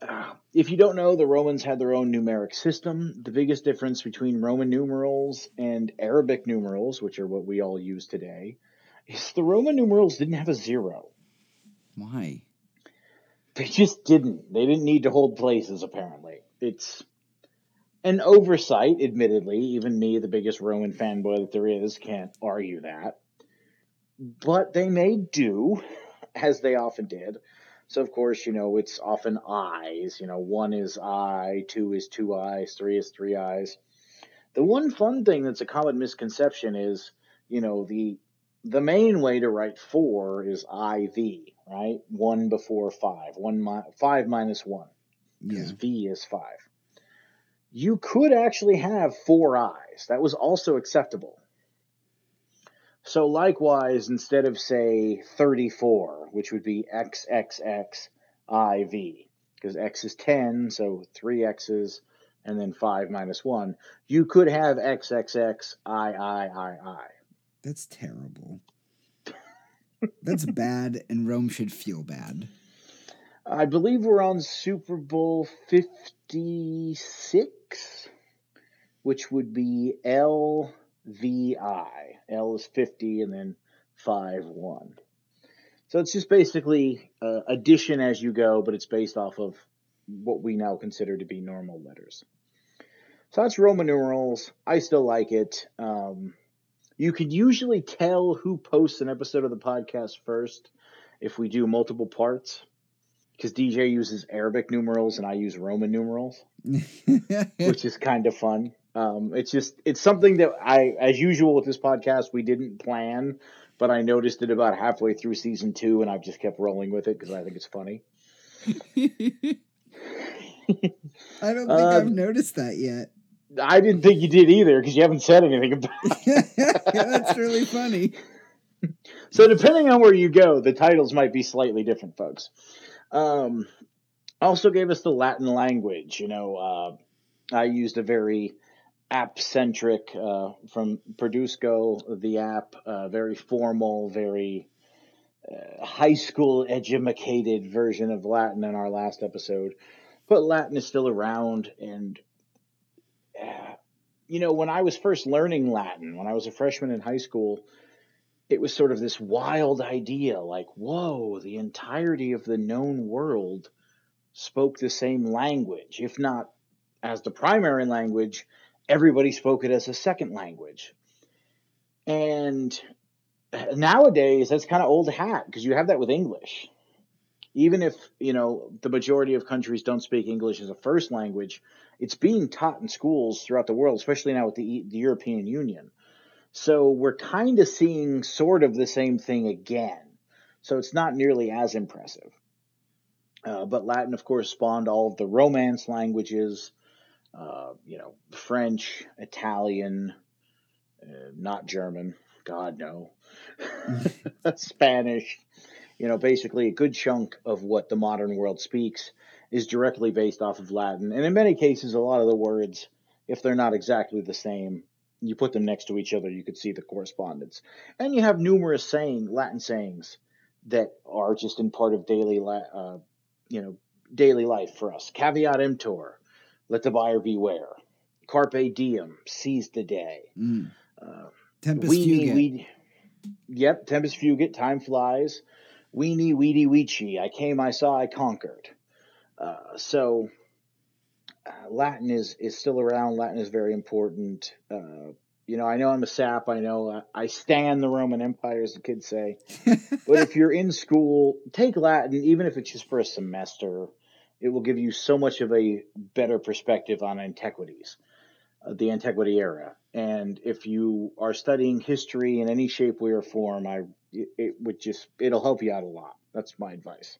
Uh, if you don't know, the Romans had their own numeric system. The biggest difference between Roman numerals and Arabic numerals, which are what we all use today, is the Roman numerals didn't have a zero. Why? They just didn't. They didn't need to hold places, apparently. It's an oversight, admittedly. Even me, the biggest Roman fanboy that there is, can't argue that. But they made do, as they often did. So of course, you know, it's often eyes. You know, one is eye, two is two eyes, three is three eyes. The one fun thing that's a common misconception is, you know, the the main way to write four is IV, right? One before five. One mi- five minus one. Because yeah. V is five. You could actually have four eyes. That was also acceptable. So likewise, instead of say 34, which would be XXXIV, because X is 10, so three X's and then 5 minus 1, you could have XXXIIII. That's terrible. That's bad, and Rome should feel bad. I believe we're on Super Bowl 56, which would be LVI. L is 50 and then 5, 1. So it's just basically uh, addition as you go, but it's based off of what we now consider to be normal letters. So that's Roman numerals. I still like it. Um, you could usually tell who posts an episode of the podcast first if we do multiple parts, because DJ uses Arabic numerals and I use Roman numerals, [LAUGHS] which is kind of fun. Um, it's just it's something that I, as usual with this podcast, we didn't plan, but I noticed it about halfway through season two, and I've just kept rolling with it because I think it's funny. I don't think uh, I've noticed that yet. I didn't think you did either because you haven't said anything about it. [LAUGHS] yeah, [LAUGHS] that's really funny. So depending on where you go, the titles might be slightly different, folks. Um, also gave us the Latin language. You know, uh, I used a very app centric uh, from Produsco, the app, uh, very formal, very uh, high school educated version of Latin in our last episode, but Latin is still around. And, uh, you know, when I was first learning Latin, when I was a freshman in high school, it was sort of this wild idea like, whoa, the entirety of the known world spoke the same language. If not as the primary language, everybody spoke it as a second language. And nowadays, that's kind of old hat because you have that with English. Even if, you know, the majority of countries don't speak English as a first language, it's being taught in schools throughout the world, especially now with the, the European Union. So we're kind of seeing sort of the same thing again. So it's not nearly as impressive. Uh, but Latin, of course, spawned all of the Romance languages, uh, you know, French, Italian, uh, not German, God no, [LAUGHS] [LAUGHS] Spanish. You know, basically a good chunk of what the modern world speaks is directly based off of Latin. And in many cases, a lot of the words, if they're not exactly the same, you put them next to each other, you could see the correspondence. And you have numerous saying Latin sayings that are just in part of daily, uh, you know, daily life for us. Caveat emptor, let the buyer beware. Carpe diem, seize the day. Mm. Uh, weenie, fugit. yep, Tempus fugit, time flies. Weenie, weedy, weechy. I came, I saw, I conquered. Uh, so uh, Latin is is still around. Latin is very important. Uh, you know, I know I'm a sap. I know I, I stand the Roman Empire, as the kids say. [LAUGHS] but if you're in school, take Latin, even if it's just for a semester. It will give you so much of a better perspective on antiquities, uh, the antiquity era. And if you are studying history in any shape, way, or form, I it, would just it'll help you out a lot. That's my advice.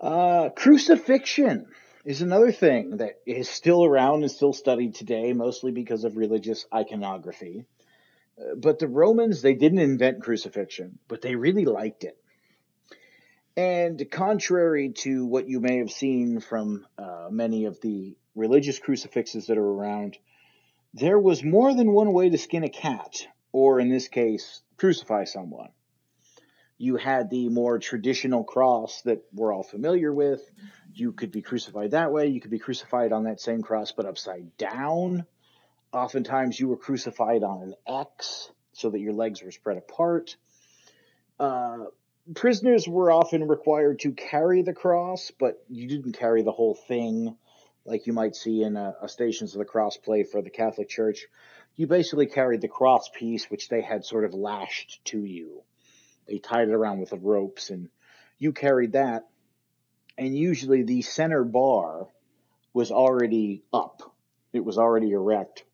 Uh, crucifixion is another thing that is still around and still studied today, mostly because of religious iconography. Uh, but the Romans, they didn't invent crucifixion, but they really liked it. And contrary to what you may have seen from uh, many of the religious crucifixes that are around, there was more than one way to skin a cat, or in this case, crucify someone. You had the more traditional cross that we're all familiar with. You could be crucified that way. You could be crucified on that same cross, but upside down. Oftentimes, you were crucified on an X so that your legs were spread apart. Uh, prisoners were often required to carry the cross, but you didn't carry the whole thing like you might see in a, a Stations of the Cross play for the Catholic Church. You basically carried the cross piece, which they had sort of lashed to you. They tied it around with the ropes, and you carried that. And usually the center bar was already up, it was already erect.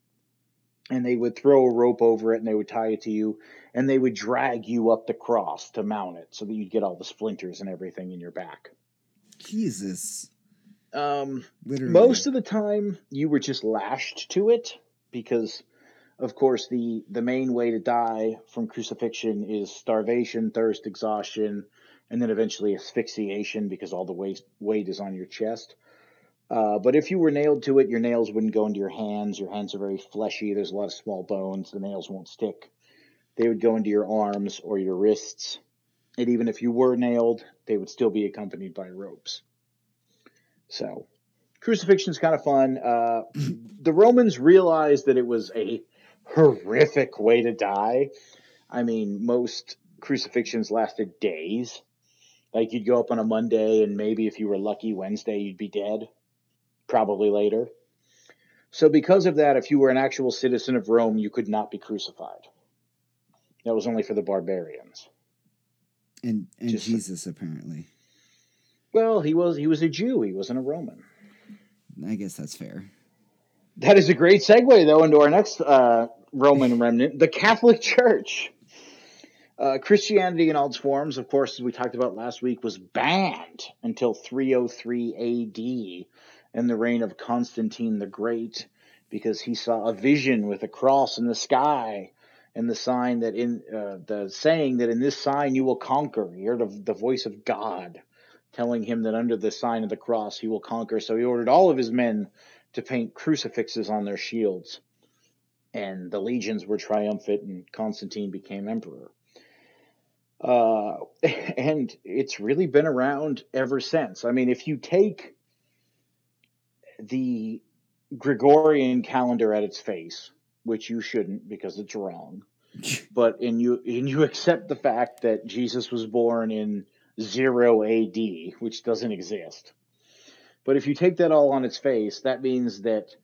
And they would throw a rope over it and they would tie it to you and they would drag you up the cross to mount it so that you'd get all the splinters and everything in your back. Jesus. Um, Literally. Most of the time, you were just lashed to it because of course, the, the main way to die from crucifixion is starvation, thirst, exhaustion, and then eventually asphyxiation because all the weight, weight is on your chest. Uh, but if you were nailed to it, your nails wouldn't go into your hands. Your hands are very fleshy. There's a lot of small bones. The nails won't stick. They would go into your arms or your wrists. And even if you were nailed, they would still be accompanied by ropes. So, crucifixion is kind of fun. Uh, [CLEARS THROAT] the Romans realized that it was a horrific way to die. I mean, most crucifixions lasted days. Like you'd go up on a Monday, and maybe if you were lucky, Wednesday you'd be dead, probably later. So, because of that, if you were an actual citizen of Rome, you could not be crucified. That was only for the barbarians. And and Just, Jesus apparently. Well, he was he was a Jew. He wasn't a Roman. I guess that's fair. That is a great segue, though, into our next uh, Roman [LAUGHS] remnant, the Catholic Church. Uh, Christianity in all its forms, of course, as we talked about last week, was banned until 303 AD in the reign of Constantine the Great because he saw a vision with a cross in the sky and the sign that in uh, the saying that in this sign you will conquer. He heard of the voice of God telling him that under the sign of the cross he will conquer. So he ordered all of his men to paint crucifixes on their shields and the legions were triumphant and Constantine became emperor. Uh, [LAUGHS] and it's really been around ever since. I mean, if you take the Gregorian calendar at its face, which you shouldn't because it's wrong, [LAUGHS] but and you and you accept the fact that Jesus was born in zero AD, which doesn't exist. But if you take that all on its face, that means that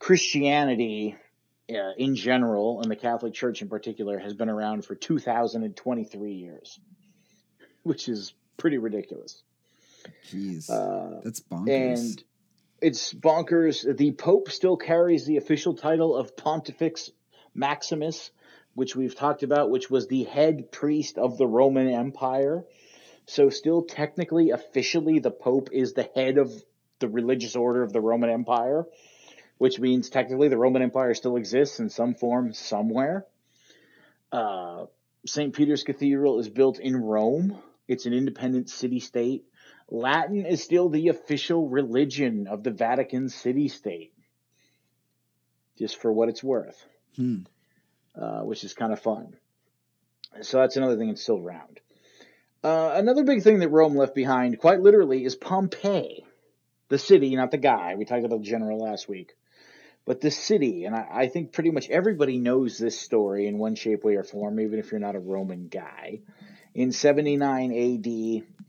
Christianity uh, in general, and the Catholic Church in particular, has been around for 2,023 years, which is pretty ridiculous. Jeez, Uh, that's bonkers. and it's bonkers. The Pope still carries the official title of Pontifex Maximus, which we've talked about, which was the head priest of the Roman Empire. So, still technically, officially, the Pope is the head of the religious order of the Roman Empire, which means technically the Roman Empire still exists in some form somewhere. Uh, St. Peter's Cathedral is built in Rome. It's an independent city state. Latin is still the official religion of the Vatican city state, just for what it's worth, Hmm. uh, which is kind of fun. So that's another thing that's still around. Uh, another big thing that Rome left behind, quite literally, is Pompeii, the city, not the guy. We talked about the general last week, but the city. And I, I think pretty much everybody knows this story in one shape, way, or form, even if you're not a Roman guy. In 79 AD,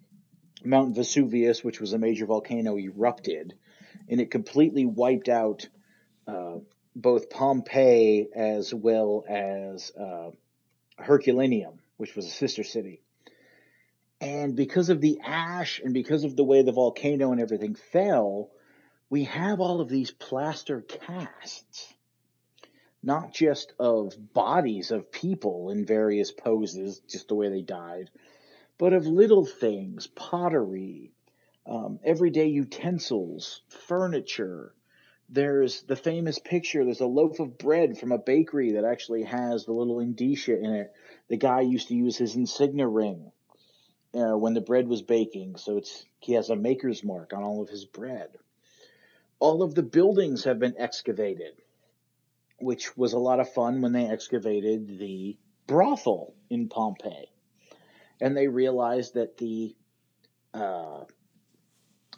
Mount Vesuvius, which was a major volcano, erupted, and it completely wiped out uh, both Pompeii as well as uh, Herculaneum, which was a sister city. And because of the ash and because of the way the volcano and everything fell, we have all of these plaster casts, not just of bodies of people in various poses, just the way they died, but of little things, pottery, um, everyday utensils, furniture. There's the famous picture. There's a loaf of bread from a bakery that actually has the little indicia in it. The guy used to use his insignia ring uh, when the bread was baking, so it's he has a maker's mark on all of his bread. All of the buildings have been excavated, which was a lot of fun when they excavated the brothel in Pompeii and they realized that the uh,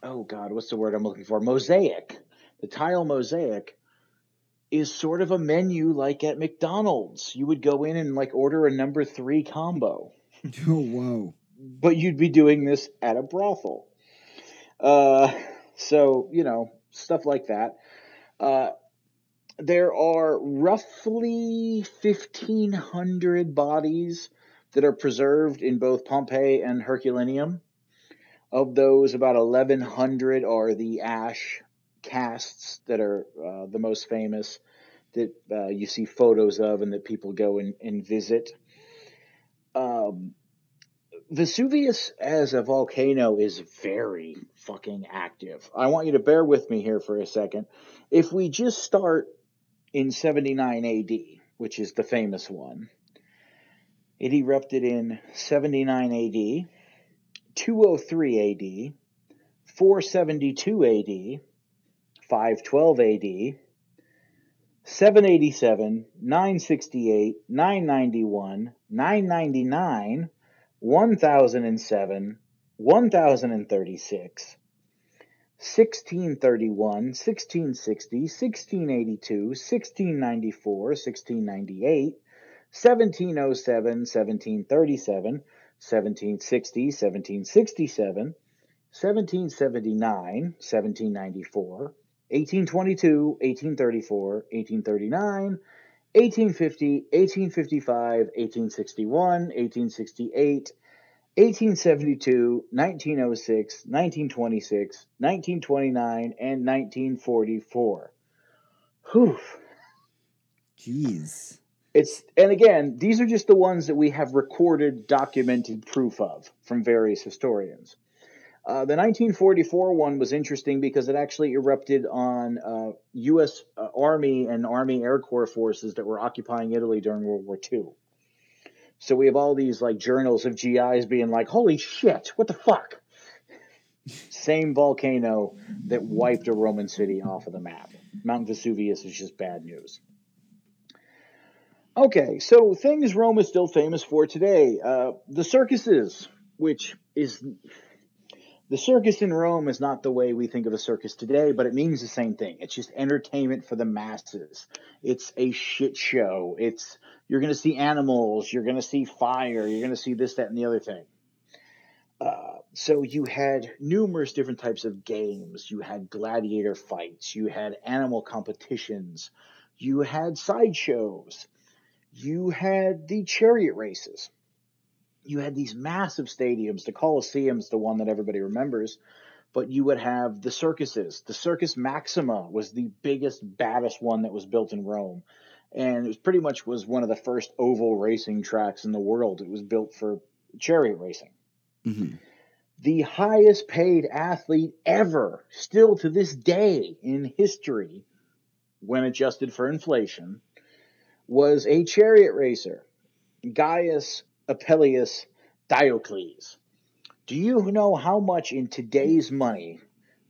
oh god what's the word i'm looking for? Mosaic the tile mosaic is sort of a menu like at mcdonald's. You would go in and like order a number three combo. [LAUGHS] Oh whoa. but you'd be doing this at a brothel. Uh, so you know stuff like that. Uh, there are roughly 1500 bodies that are preserved in both Pompeii and Herculaneum. Of those, about 1,100 are the ash casts that are uh, the most famous that uh, you see photos of and that people go and, and visit. Um, Vesuvius as a volcano is very fucking active. I want you to bear with me here for a second. If we just start in 79 AD, which is the famous one, it erupted in 79 AD, 203 AD, 472 AD, 512 AD, 787, 968, 991, 999, 1007, 1036, 1631, 1660, 1682, 1694, 1698, 1707, 1737, 1760, 1767, 1779, 1794, 1822, 1834, 1839, 1850, 1855, 1861, 1868, 1872, 1906, 1926, 1929, and 1944. Whew. Jeez. It's and again, these are just the ones that we have recorded, documented proof of from various historians. Uh, the 1944 one was interesting because it actually erupted on uh, U.S. Uh, Army and Army Air Corps forces that were occupying Italy during World War II. So we have all these like journals of GIs being like, "Holy shit, what the fuck!" Same volcano that wiped a Roman city off of the map. Mount Vesuvius is just bad news. Okay, so things Rome is still famous for today. Uh, the circuses, which is the circus in Rome is not the way we think of a circus today, but it means the same thing. It's just entertainment for the masses. It's a shit show. It's you're going to see animals, you're going to see fire, you're going to see this, that, and the other thing. Uh, so you had numerous different types of games. You had gladiator fights. You had animal competitions. You had sideshows. You had the chariot races you had these massive stadiums. The Colosseum's the one that everybody remembers, but you would have the circuses. The Circus Maxima was the biggest, baddest one that was built in Rome, and it was pretty much was one of the first oval racing tracks in the world. It was built for chariot racing. Mm-hmm. The highest paid athlete ever, still to this day in history, when adjusted for inflation, was a chariot racer. Gaius Apelles Diocles. Do you know how much in today's money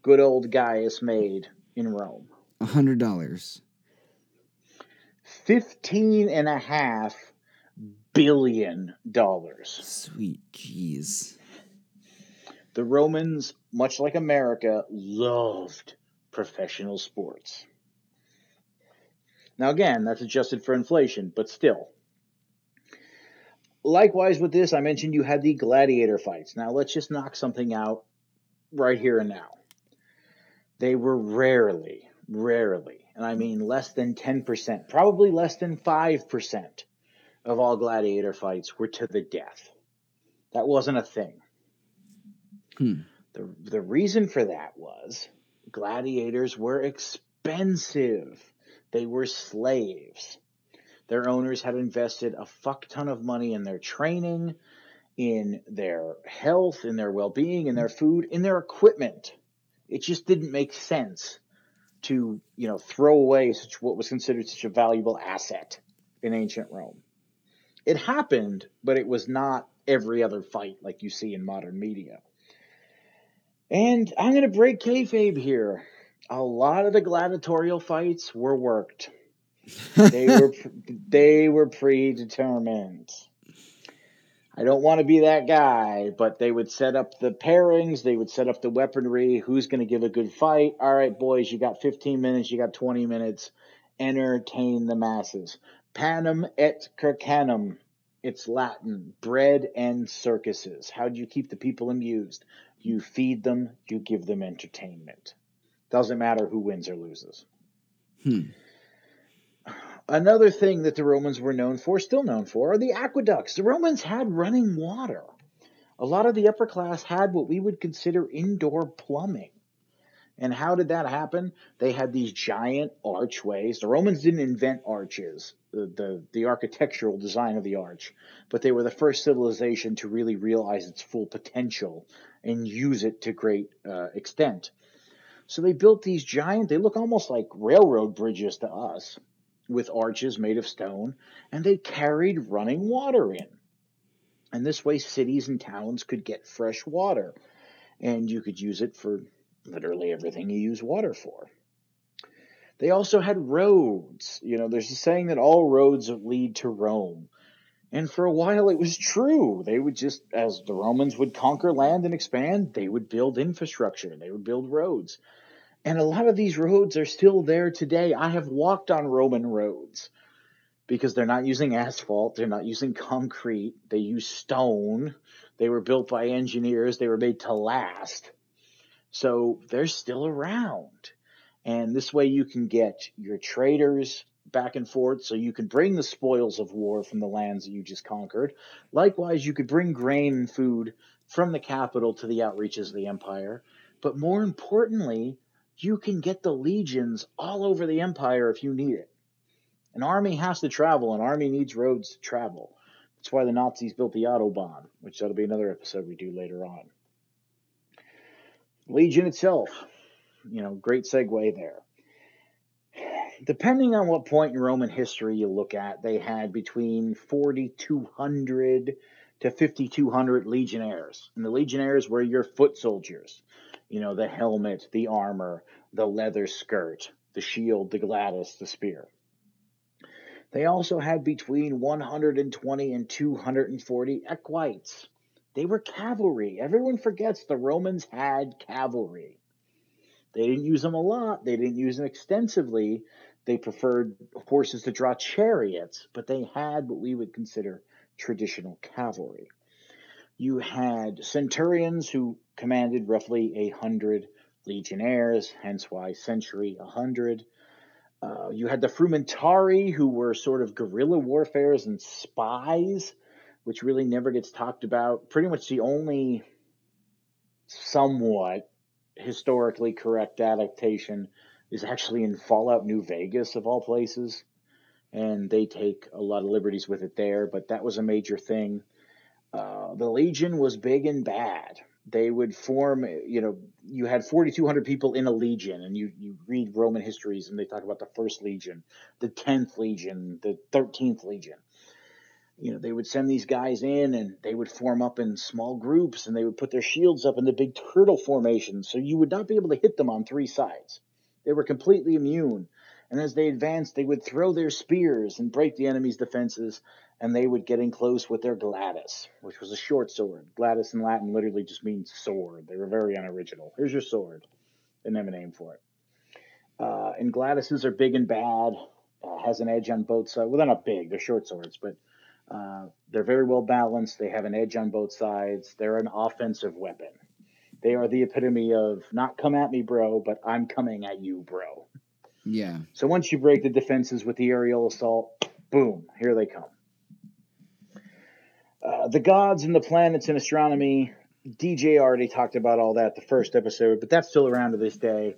good old Gaius made in Rome? A hundred dollars. Fifteen and a half billion dollars. Sweet jeez. The Romans, much like America, loved professional sports. Now, again, that's adjusted for inflation, but still, likewise with this, I mentioned you had the gladiator fights. Now let's just knock something out right here and now. They were rarely, rarely, and I mean less than 10%, probably less than 5% of all gladiator fights were to the death. That wasn't a thing. Hmm. The, the reason for that was gladiators were expensive. They were slaves. Their owners had invested a fuck ton of money in their training, in their health, in their well being, in their food, in their equipment. It just didn't make sense to, you know, throw away such what was considered such a valuable asset in ancient Rome. It happened, but it was not every other fight like you see in modern media. And I'm going to break kayfabe here. A lot of the gladiatorial fights were worked [LAUGHS] they were they were predetermined. I don't want to be that guy, but they would set up the pairings, they would set up the weaponry, who's going to give a good fight. All right, boys, you got 15 minutes, you got 20 minutes. Entertain the masses. Panem et circenum. It's Latin. Bread and circuses. How do you keep the people amused? You feed them, you give them entertainment. Doesn't matter who wins or loses. Hmm. Another thing that the Romans were known for, still known for, are the aqueducts. The Romans had running water. A lot of the upper class had what we would consider indoor plumbing. And how did that happen? They had these giant archways. The Romans didn't invent arches, the, the, the, architectural design of the arch, but they were the first civilization to really realize its full potential and use it to great uh, extent. So they built these giant, they look almost like railroad bridges to us with arches made of stone, and they carried running water in. And this way, cities and towns could get fresh water, and you could use it for literally everything you use water for. They also had roads. You know, there's a saying that all roads lead to Rome. And for a while it was true. They would just, as the Romans would conquer land and expand, they would build infrastructure, they would build roads. And a lot of these roads are still there today. I have walked on Roman roads because they're not using asphalt, they're not using concrete, they use stone. They were built by engineers, they were made to last. So they're still around. And this way you can get your traders back and forth so you can bring the spoils of war from the lands that you just conquered. Likewise, you could bring grain and food from the capital to the outreaches of the empire. But more importantly, you can get the legions all over the empire if you need it. An army has to travel, an army needs roads to travel. That's why the Nazis built the Autobahn, which that'll be another episode we do later on. Legion itself, you know, great segue there. Depending on what point in Roman history you look at, they had between 4,200 to 5,200 legionnaires. And the legionnaires were your foot soldiers you know, the helmet, the armor, the leather skirt, the shield, the gladius, the spear. They also had between 120 and 240 equites. They were cavalry. Everyone forgets the Romans had cavalry. They didn't use them a lot, they didn't use them extensively. They preferred horses to draw chariots, but they had what we would consider traditional cavalry. You had centurions who commanded roughly a hundred legionnaires, hence why century a hundred. Uh, you had the frumentarii, who were sort of guerrilla warfares and spies, which really never gets talked about. Pretty much the only somewhat historically correct adaptation is actually in Fallout New Vegas, of all places. And they take a lot of liberties with it there, but that was a major thing. Uh, the Legion was big and bad. They would form, you know, you had 4,200 people in a legion, and you, you read Roman histories and they talk about the first legion, the 10th legion, the 13th legion. You know, they would send these guys in and they would form up in small groups and they would put their shields up in the big turtle formation. So you would not be able to hit them on three sides. They were completely immune. And as they advanced, they would throw their spears and break the enemy's defenses, and they would get in close with their gladius, which was a short sword. Gladius in Latin literally just means sword. They were very unoriginal. Here's your sword. They never name for it. Uh, and gladiuses are big and bad. Uh, has an edge on both sides. Well, they're not big. They're short swords, but uh, they're very well balanced. They have an edge on both sides. They're an offensive weapon. They are the epitome of not come at me, bro, but I'm coming at you, bro. Yeah. So once you break the defenses with the aerial assault, boom, here they come. Uh, the gods and the planets in astronomy, DJ already talked about all that the first episode, but that's still around to this day.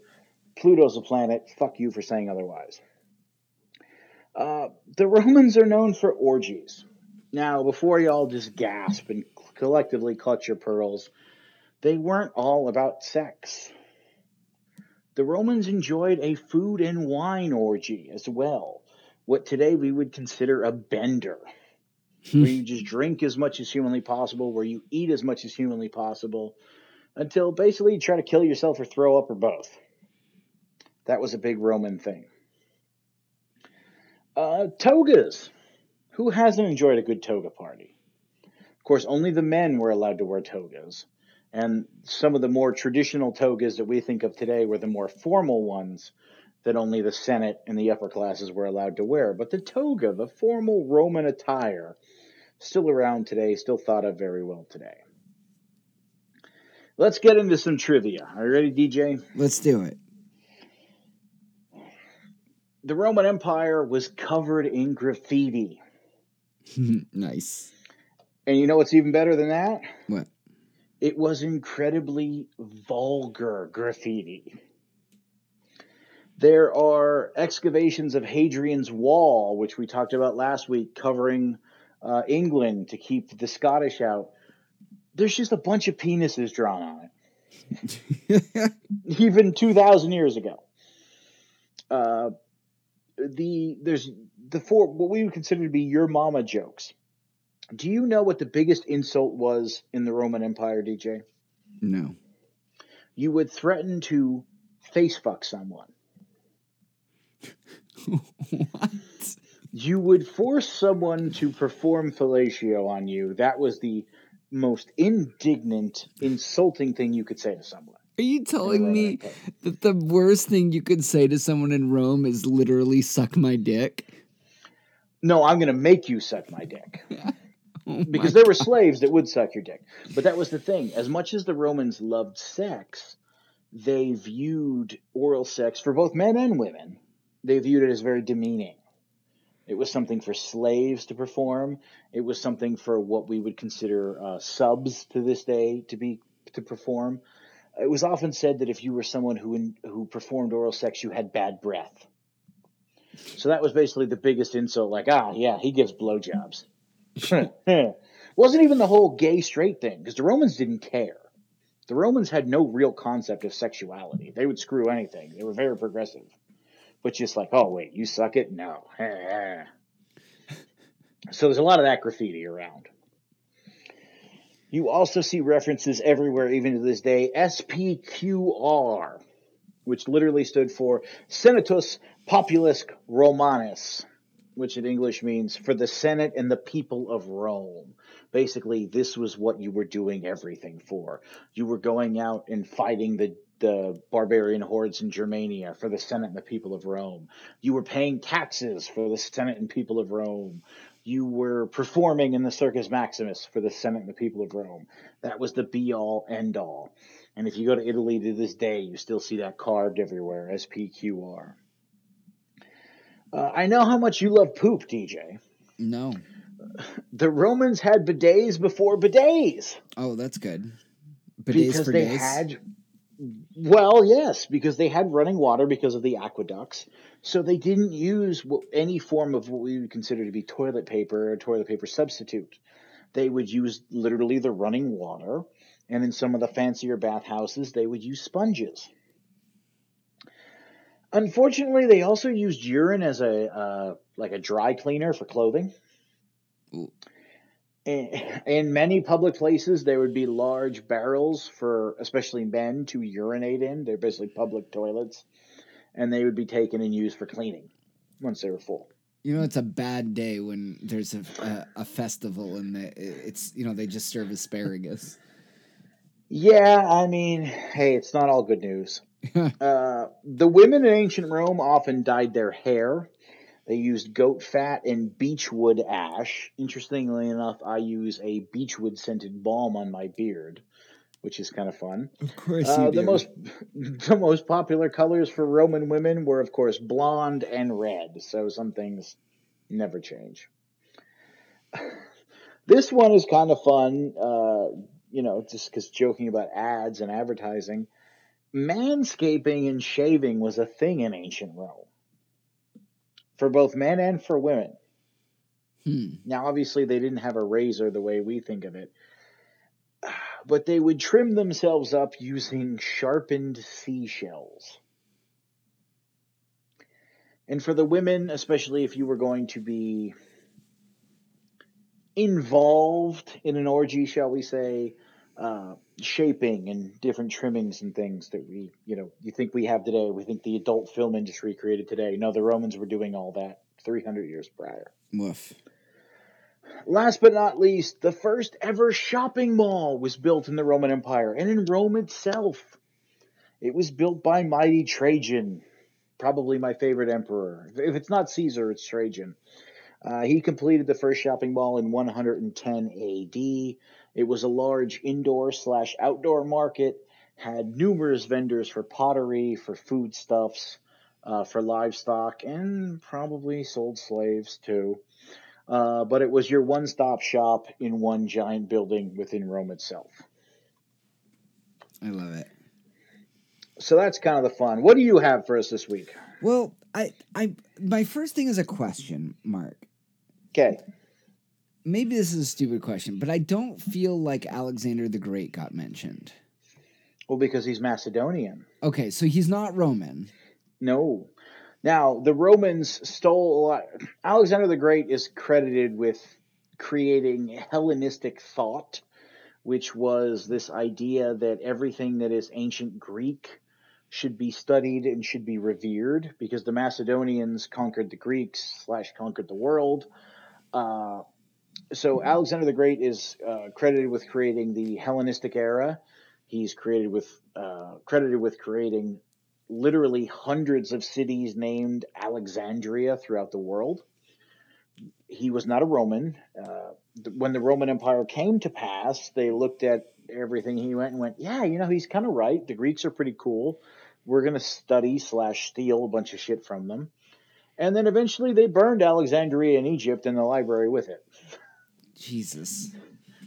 Pluto's a planet. Fuck you for saying otherwise. Uh, the Romans are known for orgies. Now, before y'all just gasp and collectively clutch your pearls, they weren't all about sex. The Romans enjoyed a food and wine orgy as well, what today we would consider a bender, where you just drink as much as humanly possible, where you eat as much as humanly possible, until basically you try to kill yourself or throw up or both. That was a big Roman thing. Uh, togas. Who hasn't enjoyed a good toga party? Of course, only the men were allowed to wear togas. And some of the more traditional togas that we think of today were the more formal ones that only the Senate and the upper classes were allowed to wear. But the toga, the formal Roman attire, still around today, still thought of very well today. Let's get into some trivia. Are you ready, DJ? Let's do it. The Roman Empire was covered in graffiti. [LAUGHS] nice. And you know what's even better than that? What? It was incredibly vulgar graffiti. There are excavations of Hadrian's Wall, which we talked about last week, covering uh, England to keep the Scottish out. There's just a bunch of penises drawn on it, [LAUGHS] even 2,000 years ago. Uh, the there's the four what we would consider to be your mama jokes. Do you know what the biggest insult was in the Roman Empire, DJ? no. You would threaten to face fuck someone. [LAUGHS] what? You would force someone to perform fellatio on you. That was the most indignant, insulting thing you could say to someone. Are you telling me Empire. that the worst thing you could say to someone in Rome is literally suck my dick? No, I'm going to make you suck my dick. [LAUGHS] Oh [LAUGHS] because there were slaves that would suck your dick. But that was the thing. As much as the Romans loved sex, they viewed oral sex for both men and women. They viewed it as very demeaning. It was something for slaves to perform. It was something for what we would consider uh, subs to this day to be to perform. It was often said that if you were someone who who performed oral sex, you had bad breath. So that was basically the biggest insult. Like, ah, yeah, he gives blowjobs. [LAUGHS] Wasn't even the whole gay straight thing because the Romans didn't care. The Romans had no real concept of sexuality. They would screw anything. They were very progressive. But just like, oh wait, you suck it? No. [LAUGHS] so there's a lot of that graffiti around. You also see references everywhere, even to this day, SPQR, which literally stood for Senatus Populus Romanus. Which in English means for the Senate and the people of Rome. Basically, this was what you were doing everything for. You were going out and fighting the the barbarian hordes in Germania for the Senate and the people of Rome. You were paying taxes for the Senate and people of Rome. You were performing in the Circus Maximus for the Senate and the people of Rome. That was the be all end all. And if you go to Italy to this day, you still see that carved everywhere, SPQR. Uh, I know how much you love poop, DJ. No. The Romans had bidets before bidets. Oh, that's good. Bidets because they days. had well yes because they had running water because of the aqueducts so they didn't use any form of what we would consider to be toilet paper or toilet paper substitute they would use literally the running water and in some of the fancier bathhouses they would use sponges unfortunately they also used urine as a uh, like a dry cleaner for clothing. Ooh. in, in many public places there would be large barrels for especially men to urinate in. They're basically public toilets. And they would be taken and used for cleaning once they were full. You know, it's a bad day when there's a, a, a festival and the, it's, you know, they just serve asparagus. [LAUGHS] yeah i mean hey it's not all good news [LAUGHS] uh, the women in ancient rome often dyed their hair they used goat fat and beechwood ash interestingly enough i use a beechwood scented balm on my beard which is kind of fun of course Uh, you the do. most [LAUGHS] the most popular colors for Roman women were, of course, blonde and red. So some things never change. [LAUGHS] this one is kind of fun, uh, you know, just because joking about ads and advertising. Manscaping and shaving was a thing in ancient Rome for both men and for women. Hmm. Now, obviously, they didn't have a razor the way we think of it, but they would trim themselves up using sharpened seashells. And for the women, especially if you were going to be involved in an orgy, shall we say, uh, shaping and different trimmings and things that we, you know, you think we have today, we think the adult film industry created today. No, the Romans were doing all that 300 years prior. Woof. Last but not least, the first ever shopping mall was built in the Roman Empire and in Rome itself. It was built by mighty Trajan, probably my favorite emperor. If it's not Caesar, it's Trajan. Uh, he completed the first shopping mall in 110 AD. It was a large indoor slash outdoor market, had numerous vendors for pottery, for foodstuffs, uh, for livestock, and probably sold slaves too. Uh, but it was your one stop shop in one giant building within Rome itself. I love it. So that's kind of the fun. What do you have for us this week? Well, I, I, my first thing is a question, Mark. Okay. Maybe this is a stupid question, but I don't feel like Alexander the Great got mentioned. Well, because he's Macedonian. Okay, so he's not Roman. No. Now, the Romans stole a lot. Alexander the Great is credited with creating Hellenistic thought, which was this idea that everything that is ancient Greek should be studied and should be revered because the Macedonians conquered the Greeks slash conquered the world. Uh, so Alexander the Great is uh, credited with creating the Hellenistic era. He's created with uh, credited with creating literally hundreds of cities named Alexandria throughout the world. He was not a Roman. Uh, th- when the Roman Empire came to pass, they looked at everything he went and went, yeah, you know, he's kind of right. The Greeks are pretty cool. We're going to study slash steal a bunch of shit from them. And then eventually they burned Alexandria in Egypt and the library with it. Jesus.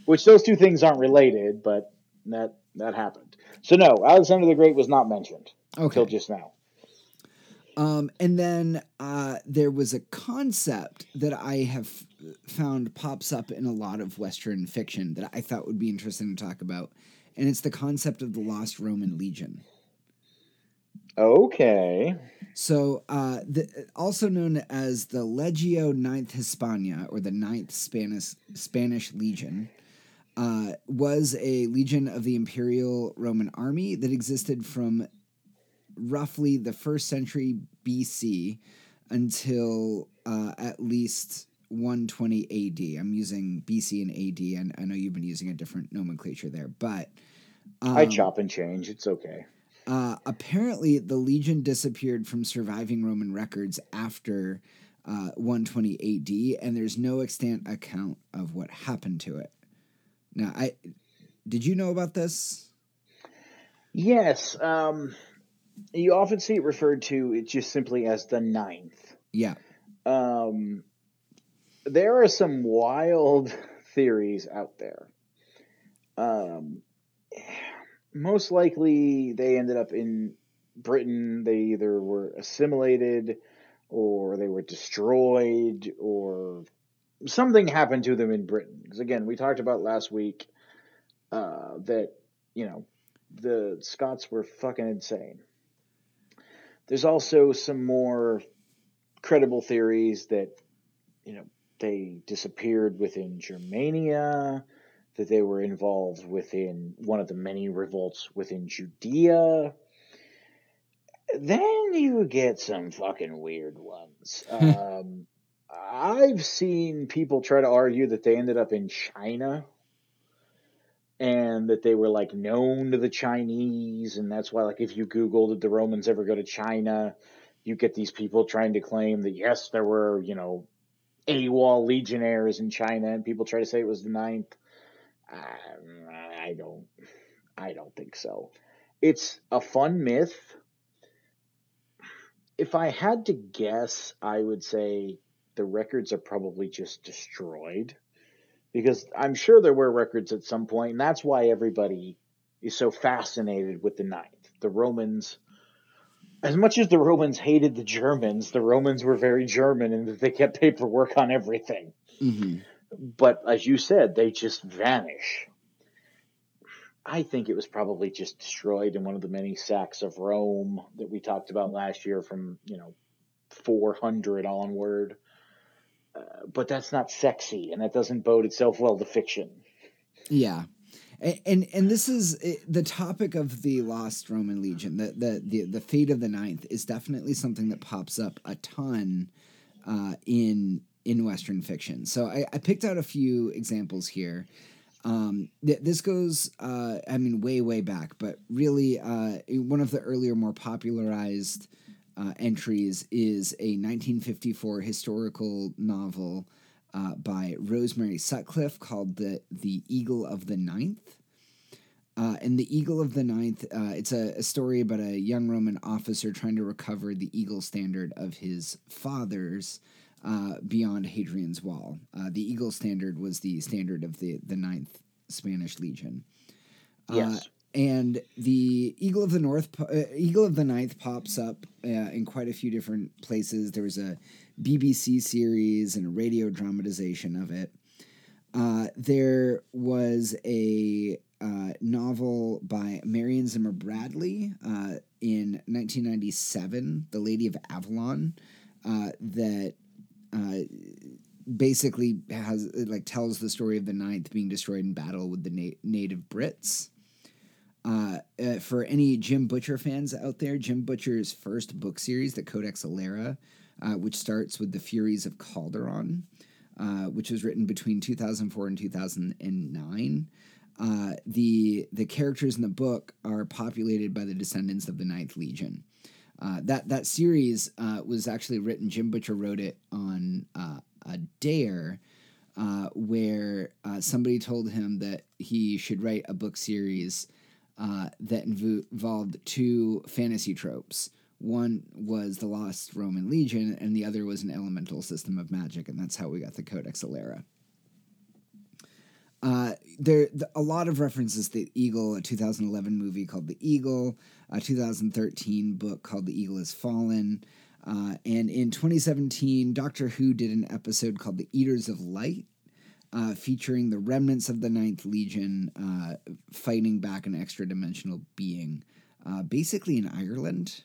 Which those two things aren't related, but that that happened. So no, Alexander the Great was not mentioned until just now. Um, and then uh, there was a concept that I have found pops up in a lot of Western fiction that I thought would be interesting to talk about, and it's the concept of the lost Roman legion. Okay. So, uh, the, also known as the Legio Ninth Hispania or the Ninth Spanish Spanish Legion, uh, was a legion of the Imperial Roman Army that existed from roughly the first century BC until uh, at least 120 AD. I'm using BC and AD, and I know you've been using a different nomenclature there, but um, I chop and change. It's okay. Uh, apparently, the legion disappeared from surviving Roman records after uh, 120 AD, and there's no extant account of what happened to it. Now, I did you know about this? Yes. Um, you often see it referred to it just simply as the ninth. Yeah. Um, there are some wild [LAUGHS] theories out there. Um, most likely, they ended up in Britain. They either were assimilated or they were destroyed or something happened to them in Britain. Because again, we talked about last week uh, that, you know, the Scots were fucking insane. There's also some more credible theories that, you know, they disappeared within Germania, that they were involved within one of the many revolts within Judea. Then you get some fucking weird ones. [LAUGHS] um, I've seen people try to argue that they ended up in China and that they were like known to the Chinese, and that's why, like, if you Google did the Romans ever go to China, you get these people trying to claim that yes, there were, you know, AWOL legionnaires in China, and people try to say it was the ninth. I don't, I don't think so. It's a fun myth. If I had to guess, I would say the records are probably just destroyed because I'm sure there were records at some point, and that's why everybody is so fascinated with the ninth. The Romans as much as the Romans hated the Germans, the Romans were very German and they kept paperwork on everything. Mm-hmm. But as you said, they just vanish. I think it was probably just destroyed in one of the many sacks of Rome that we talked about last year from, you know, 400 onward. Uh, but that's not sexy and that doesn't bode itself well to fiction. Yeah and and this is eh, the topic of the lost roman legion the the the, the fate of the ninth is definitely something that pops up a ton uh, in in western fiction. So I, I, picked out a few examples here. Um, th- this goes uh, i mean way way back but really uh, one of the earlier more popularized uh, entries is a 1954 historical novel uh, by Rosemary Sutcliff called the the Eagle of the Ninth. Uh, and the Eagle of the Ninth, uh, it's a, a, story about a young Roman officer trying to recover the eagle standard of his fathers uh, beyond Hadrian's Wall. Uh, the eagle standard was the standard of the, the Ninth Spanish Legion. Uh, yes. and the Eagle of the North, uh, Eagle of the Ninth pops up in quite a few different places. There was a BBC series and a radio dramatization of it. Uh, there was a uh, novel by Marion Zimmer Bradley uh, in 1997, The Lady of Avalon, uh, that uh, basically has like tells the story of the Ninth being destroyed in battle with the na- native Brits. Uh, uh, for any Jim Butcher fans out there, Jim Butcher's first book series, the Codex Alera, uh, which starts with the Furies of Calderon, uh, which was written between 2004 and 2009. Uh, the the characters in the book are populated by the descendants of the Ninth Legion. Uh, that that series uh, was actually written. Jim Butcher wrote it on uh, a dare, where somebody told him that he should write a book series that involved two fantasy tropes. One was the Lost Roman Legion, and the other was an elemental system of magic, and that's how we got the Codex Alera. Uh, there the, a lot of references to the Eagle, a 2011 movie called The Eagle, a 2013 book called The Eagle Has Fallen, uh, and in 2017, Doctor Who did an episode called The Eaters of Light, uh, featuring the remnants of the Ninth Legion uh, fighting back an extra dimensional being, uh, basically in Ireland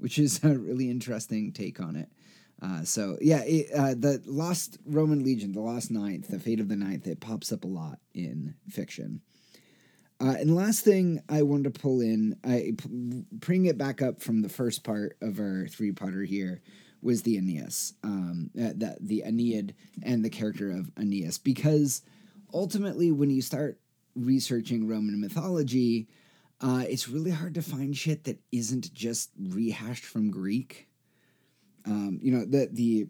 which is a really interesting take on it. Uh, so yeah, it, uh, the Lost Roman Legion, the Lost Ninth, the Fate of the Ninth, it pops up a lot in fiction. Uh, and last thing I wanted to pull in, I bring it back up from the first part of our three parter here, was the Aeneas, um, uh, the the Aeneid, and the character of Aeneas, because ultimately, when you start researching Roman mythology, uh, it's really hard to find shit that isn't just rehashed from Greek. Um, you know, the the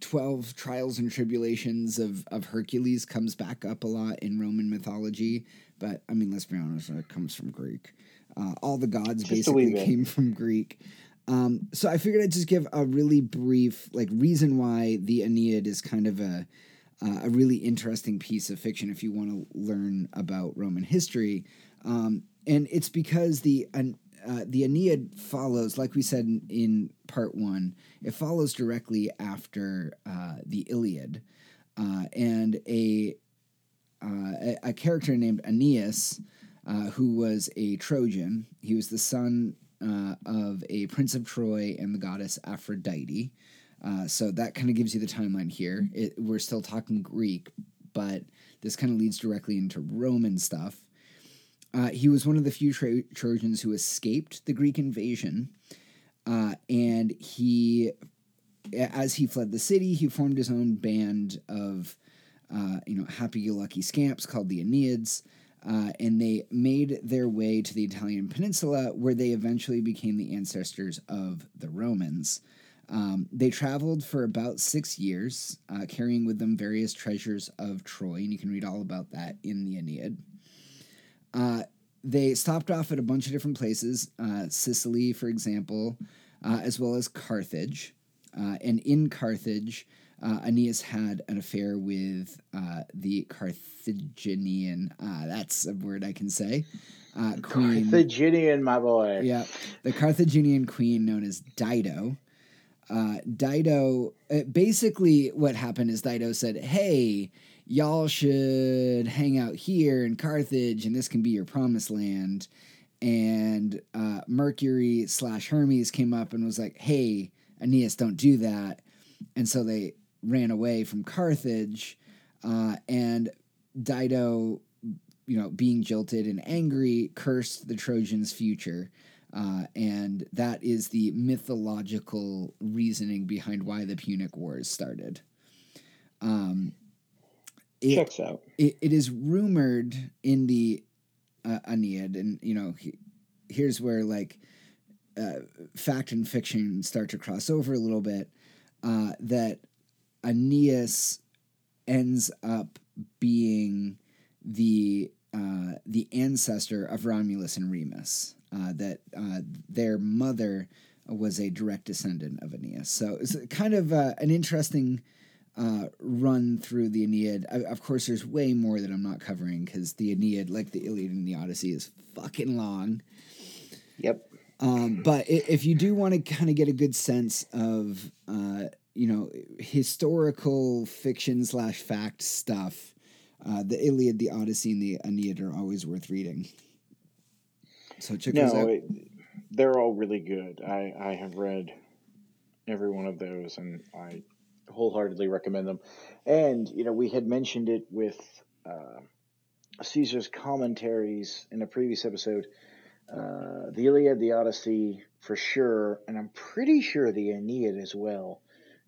twelve trials and tribulations of of Hercules comes back up a lot in Roman mythology, but I mean, let's be honest, it comes from Greek. Uh, all the gods just basically came from Greek. Um, so I figured I'd just give a really brief like reason why the Aeneid is kind of a uh, a really interesting piece of fiction if you want to learn about Roman history. Um, and it's because the uh, the Aeneid follows, like we said in, in, part one, it follows directly after uh, the Iliad, uh, and a, a, a character named Aeneas, uh, who was a Trojan. He was the son uh, of a prince of Troy and the goddess Aphrodite. so that kind of gives you the timeline here. It, we're still talking Greek, but this kind of leads directly into Roman stuff. Uh, he was one of the few Tra- Trojans who escaped the Greek invasion, uh, and he, as he fled the city, he formed his own band of, uh, you know, happy-go-lucky scamps called the Aeneids, uh, and they made their way to the Italian peninsula, where they eventually became the ancestors of the Romans. Um, they traveled for about six years, uh, carrying with them various treasures of Troy, and you can read all about that in the Aeneid. Uh, they stopped off at a bunch of different places, uh, Sicily, for example, uh, as well as Carthage. Uh, and in Carthage, uh, Aeneas had an affair with uh, the Carthaginian, that's a word I can say, queen. Carthaginian, my boy. Yeah, the Carthaginian queen known as Dido. Dido, basically, what happened is Dido said, Hey, y'all should hang out here in Carthage and this can be your promised land. And uh, Mercury slash Hermes came up and was like, hey, Aeneas, don't do that. And so they ran away from Carthage. Uh, and Dido, you know, being jilted and angry, cursed the Trojans' future. Uh, and that is the mythological reasoning behind why the Punic Wars started. Um, it, checks out. It, it is rumored in the uh, Aeneid, and you know, he, here's where like uh, fact and fiction start to cross over a little bit. Uh, that Aeneas ends up being the uh, the ancestor of Romulus and Remus. Uh, that uh, their mother was a direct descendant of Aeneas. So it's kind of uh, an interesting uh, run through the Aeneid. I, of course, there's way more that I'm not covering because the Aeneid, like the Iliad and the Odyssey, is fucking long. Yep. Um, but if you do want to kind of get a good sense of, uh, you know, historical fiction slash fact stuff, uh, the Iliad, the Odyssey, and the Aeneid are always worth reading. So check no, those out. It, they're all really good. I, I have read every one of those, and I wholeheartedly recommend them. And you know, we had mentioned it with uh, Caesar's commentaries in a previous episode. Uh, the Iliad, the Odyssey, for sure, and I'm pretty sure the Aeneid as well.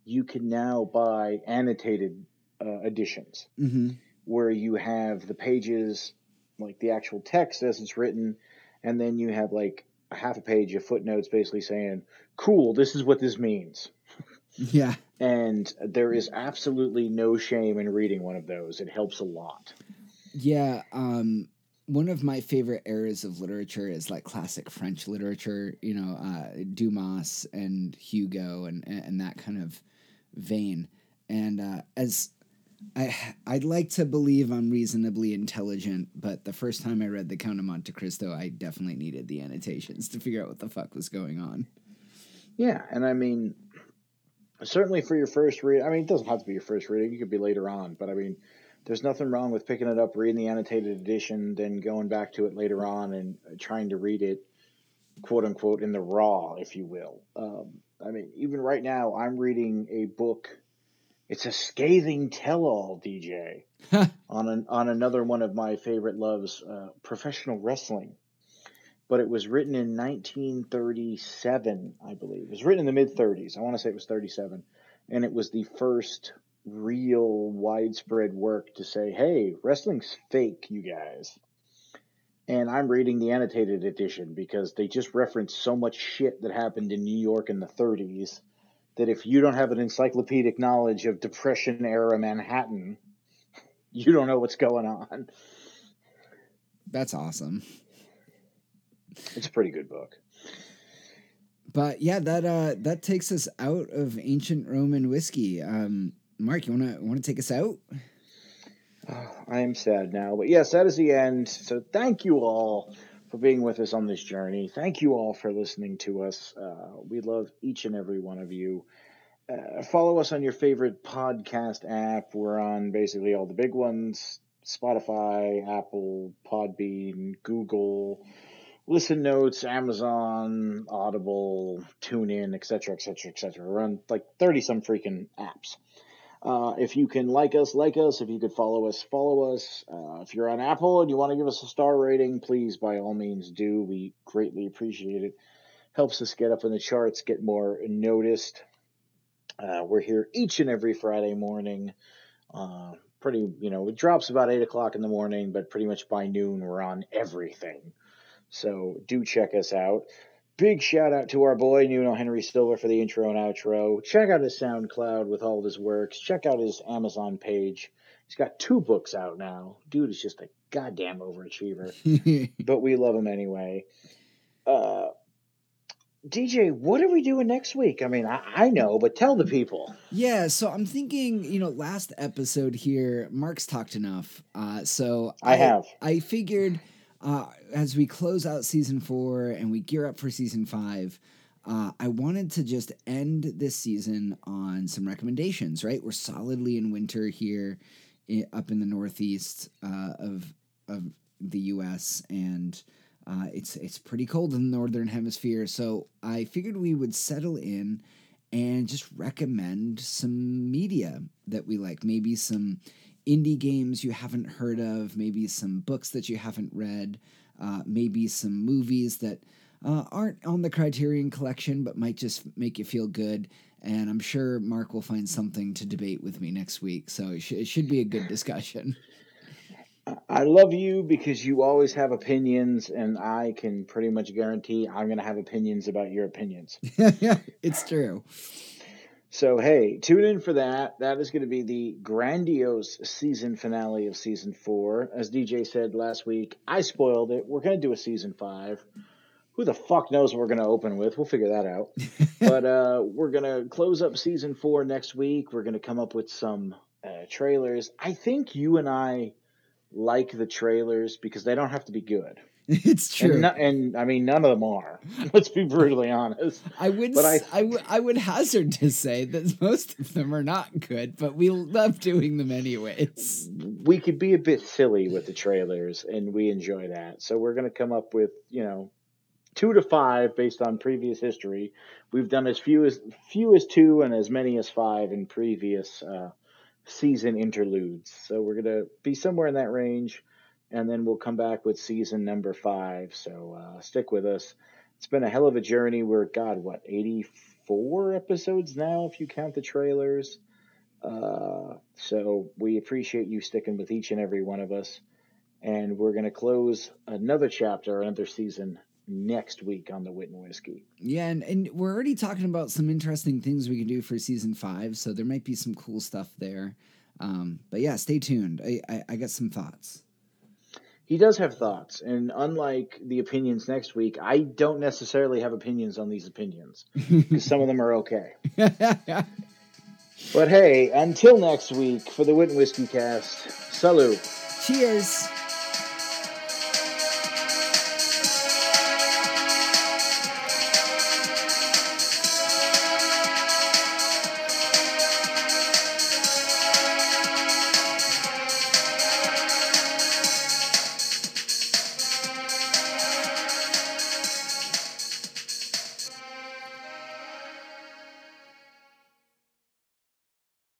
You can now buy annotated uh, editions mm-hmm. where you have the pages, like the actual text as it's written, and then you have like a half a page of footnotes basically saying, "Cool, this is what this means." [LAUGHS] Yeah. And there is absolutely no shame in reading one of those. It helps a lot. Yeah. Um, one of my favorite eras of literature is like classic French literature, you know, uh, Dumas and Hugo and, and that kind of vein. And uh, as I, I'd like to believe I'm reasonably intelligent, but the first time I read The Count of Monte Cristo, I definitely needed the annotations to figure out what the fuck was going on. Yeah, and I mean, certainly for your first read. I mean, it doesn't have to be your first reading; it could be later on. But I mean, there's nothing wrong with picking it up, reading the annotated edition, then going back to it later on and trying to read it, quote unquote, in the raw, if you will. Um, I mean, even right now, I'm reading a book. It's a scathing tell-all, DJ, [LAUGHS] on an, on another one of my favorite loves, uh, professional wrestling. but it was written in 1937, I believe. It was written in the mid 30s. I want to say it was 37. And it was the first real widespread work to say, hey, wrestling's fake, you guys. And I'm reading the annotated edition because they just reference so much shit that happened in New York in the 30s that if you don't have an encyclopedic knowledge of Depression era Manhattan, [LAUGHS] you don't know what's going on. That's awesome. It's a pretty good book. But yeah, that uh that takes us out of ancient Rome and Whiskey. Um Mark, you wanna wanna take us out? I am sad now, but yes, that is the end. So thank you all for being with us on this journey. Thank you all for listening to us. Uh, we love each and every one of you. Uh, follow us on your favorite podcast app. We're on basically all the big ones Spotify, Apple, Podbean, Google, Listen Notes, Amazon, Audible, TuneIn, etc., etc., etc. We're on like 30 some freaking apps. Uh, if you can like us, like us. If you could follow us, follow us. Uh, if you're on Apple and you want to give us a star rating, please, by all means, do. We greatly appreciate it. Helps us get up in the charts, get more noticed. Uh, we're here each and every Friday morning. Uh, pretty, you know, it drops about 8 o'clock in the morning, but pretty much by noon, we're on everything. So do check us out. Big shout out to our boy Nuno Henry Silva for the intro and outro. Check out his SoundCloud with all of his works. Check out his Amazon page. He's got two books out now. Dude is just a goddamn overachiever. [LAUGHS] but we love him anyway. Uh, DJ, what are we doing next week? I mean, I, I, know, but tell the people. Yeah, so I'm thinking, you know, last episode here, Mark's talked enough. Uh, so I, I have. I figured uh, as we close out season four and we gear up for season five, uh, I wanted to just end this season on some recommendations. Right, we're solidly in winter here, up in the northeast uh, of of the U.S. and uh, it's it's pretty cold in the northern hemisphere. So I figured we would settle in and just recommend some media that we like, maybe some indie games you haven't heard of, maybe some books that you haven't read, uh, maybe some movies that uh, aren't on the Criterion collection but might just make you feel good. And I'm sure Mark will find something to debate with me next week. So it, sh- it should be a good discussion. [LAUGHS] I love you because you always have opinions, and I can pretty much guarantee I'm going to have opinions about your opinions. yeah, [LAUGHS] it's true. So, hey, tune in for that. That is going to be the grandiose season finale of season four. As DJ said last week, I spoiled it. We're going to do a season five. Who the fuck knows what we're going to open with? We'll figure that out. [LAUGHS] but uh, we're going to close up season four next week. We're going to come up with some uh, trailers. I think you and I like the trailers because they don't have to be good. [LAUGHS] It's true, and, no, and, I mean none of them are. [LAUGHS] Let's be brutally honest. I would, but I, I, w- I would hazard to say that [LAUGHS] most of them are not good, but we love doing them anyways. We could be a bit silly with the trailers, and we enjoy that. So we're going to come up with you know two to five based on previous history. We've done as few as few as two and as many as five in previous uh, season interludes. So we're going to be somewhere in that range and then we'll come back with season number five. So uh, stick with us. It's been a hell of a journey. We're God, what eighty four episodes now, if you count the trailers. Uh, so we appreciate you sticking with each and every one of us. And we're to close another chapter, another season next week on the Wit and Whiskey. Yeah, and, and we're already talking about some interesting things we can do for season five, so there might be some cool stuff there. Um, but yeah, stay tuned. I, I, I got some thoughts he does have thoughts, and unlike the opinions next week, I don't necessarily have opinions on these opinions because some of them are okay. [LAUGHS] but hey, until next week for the Wit and Whiskey Cast, salut Cheers.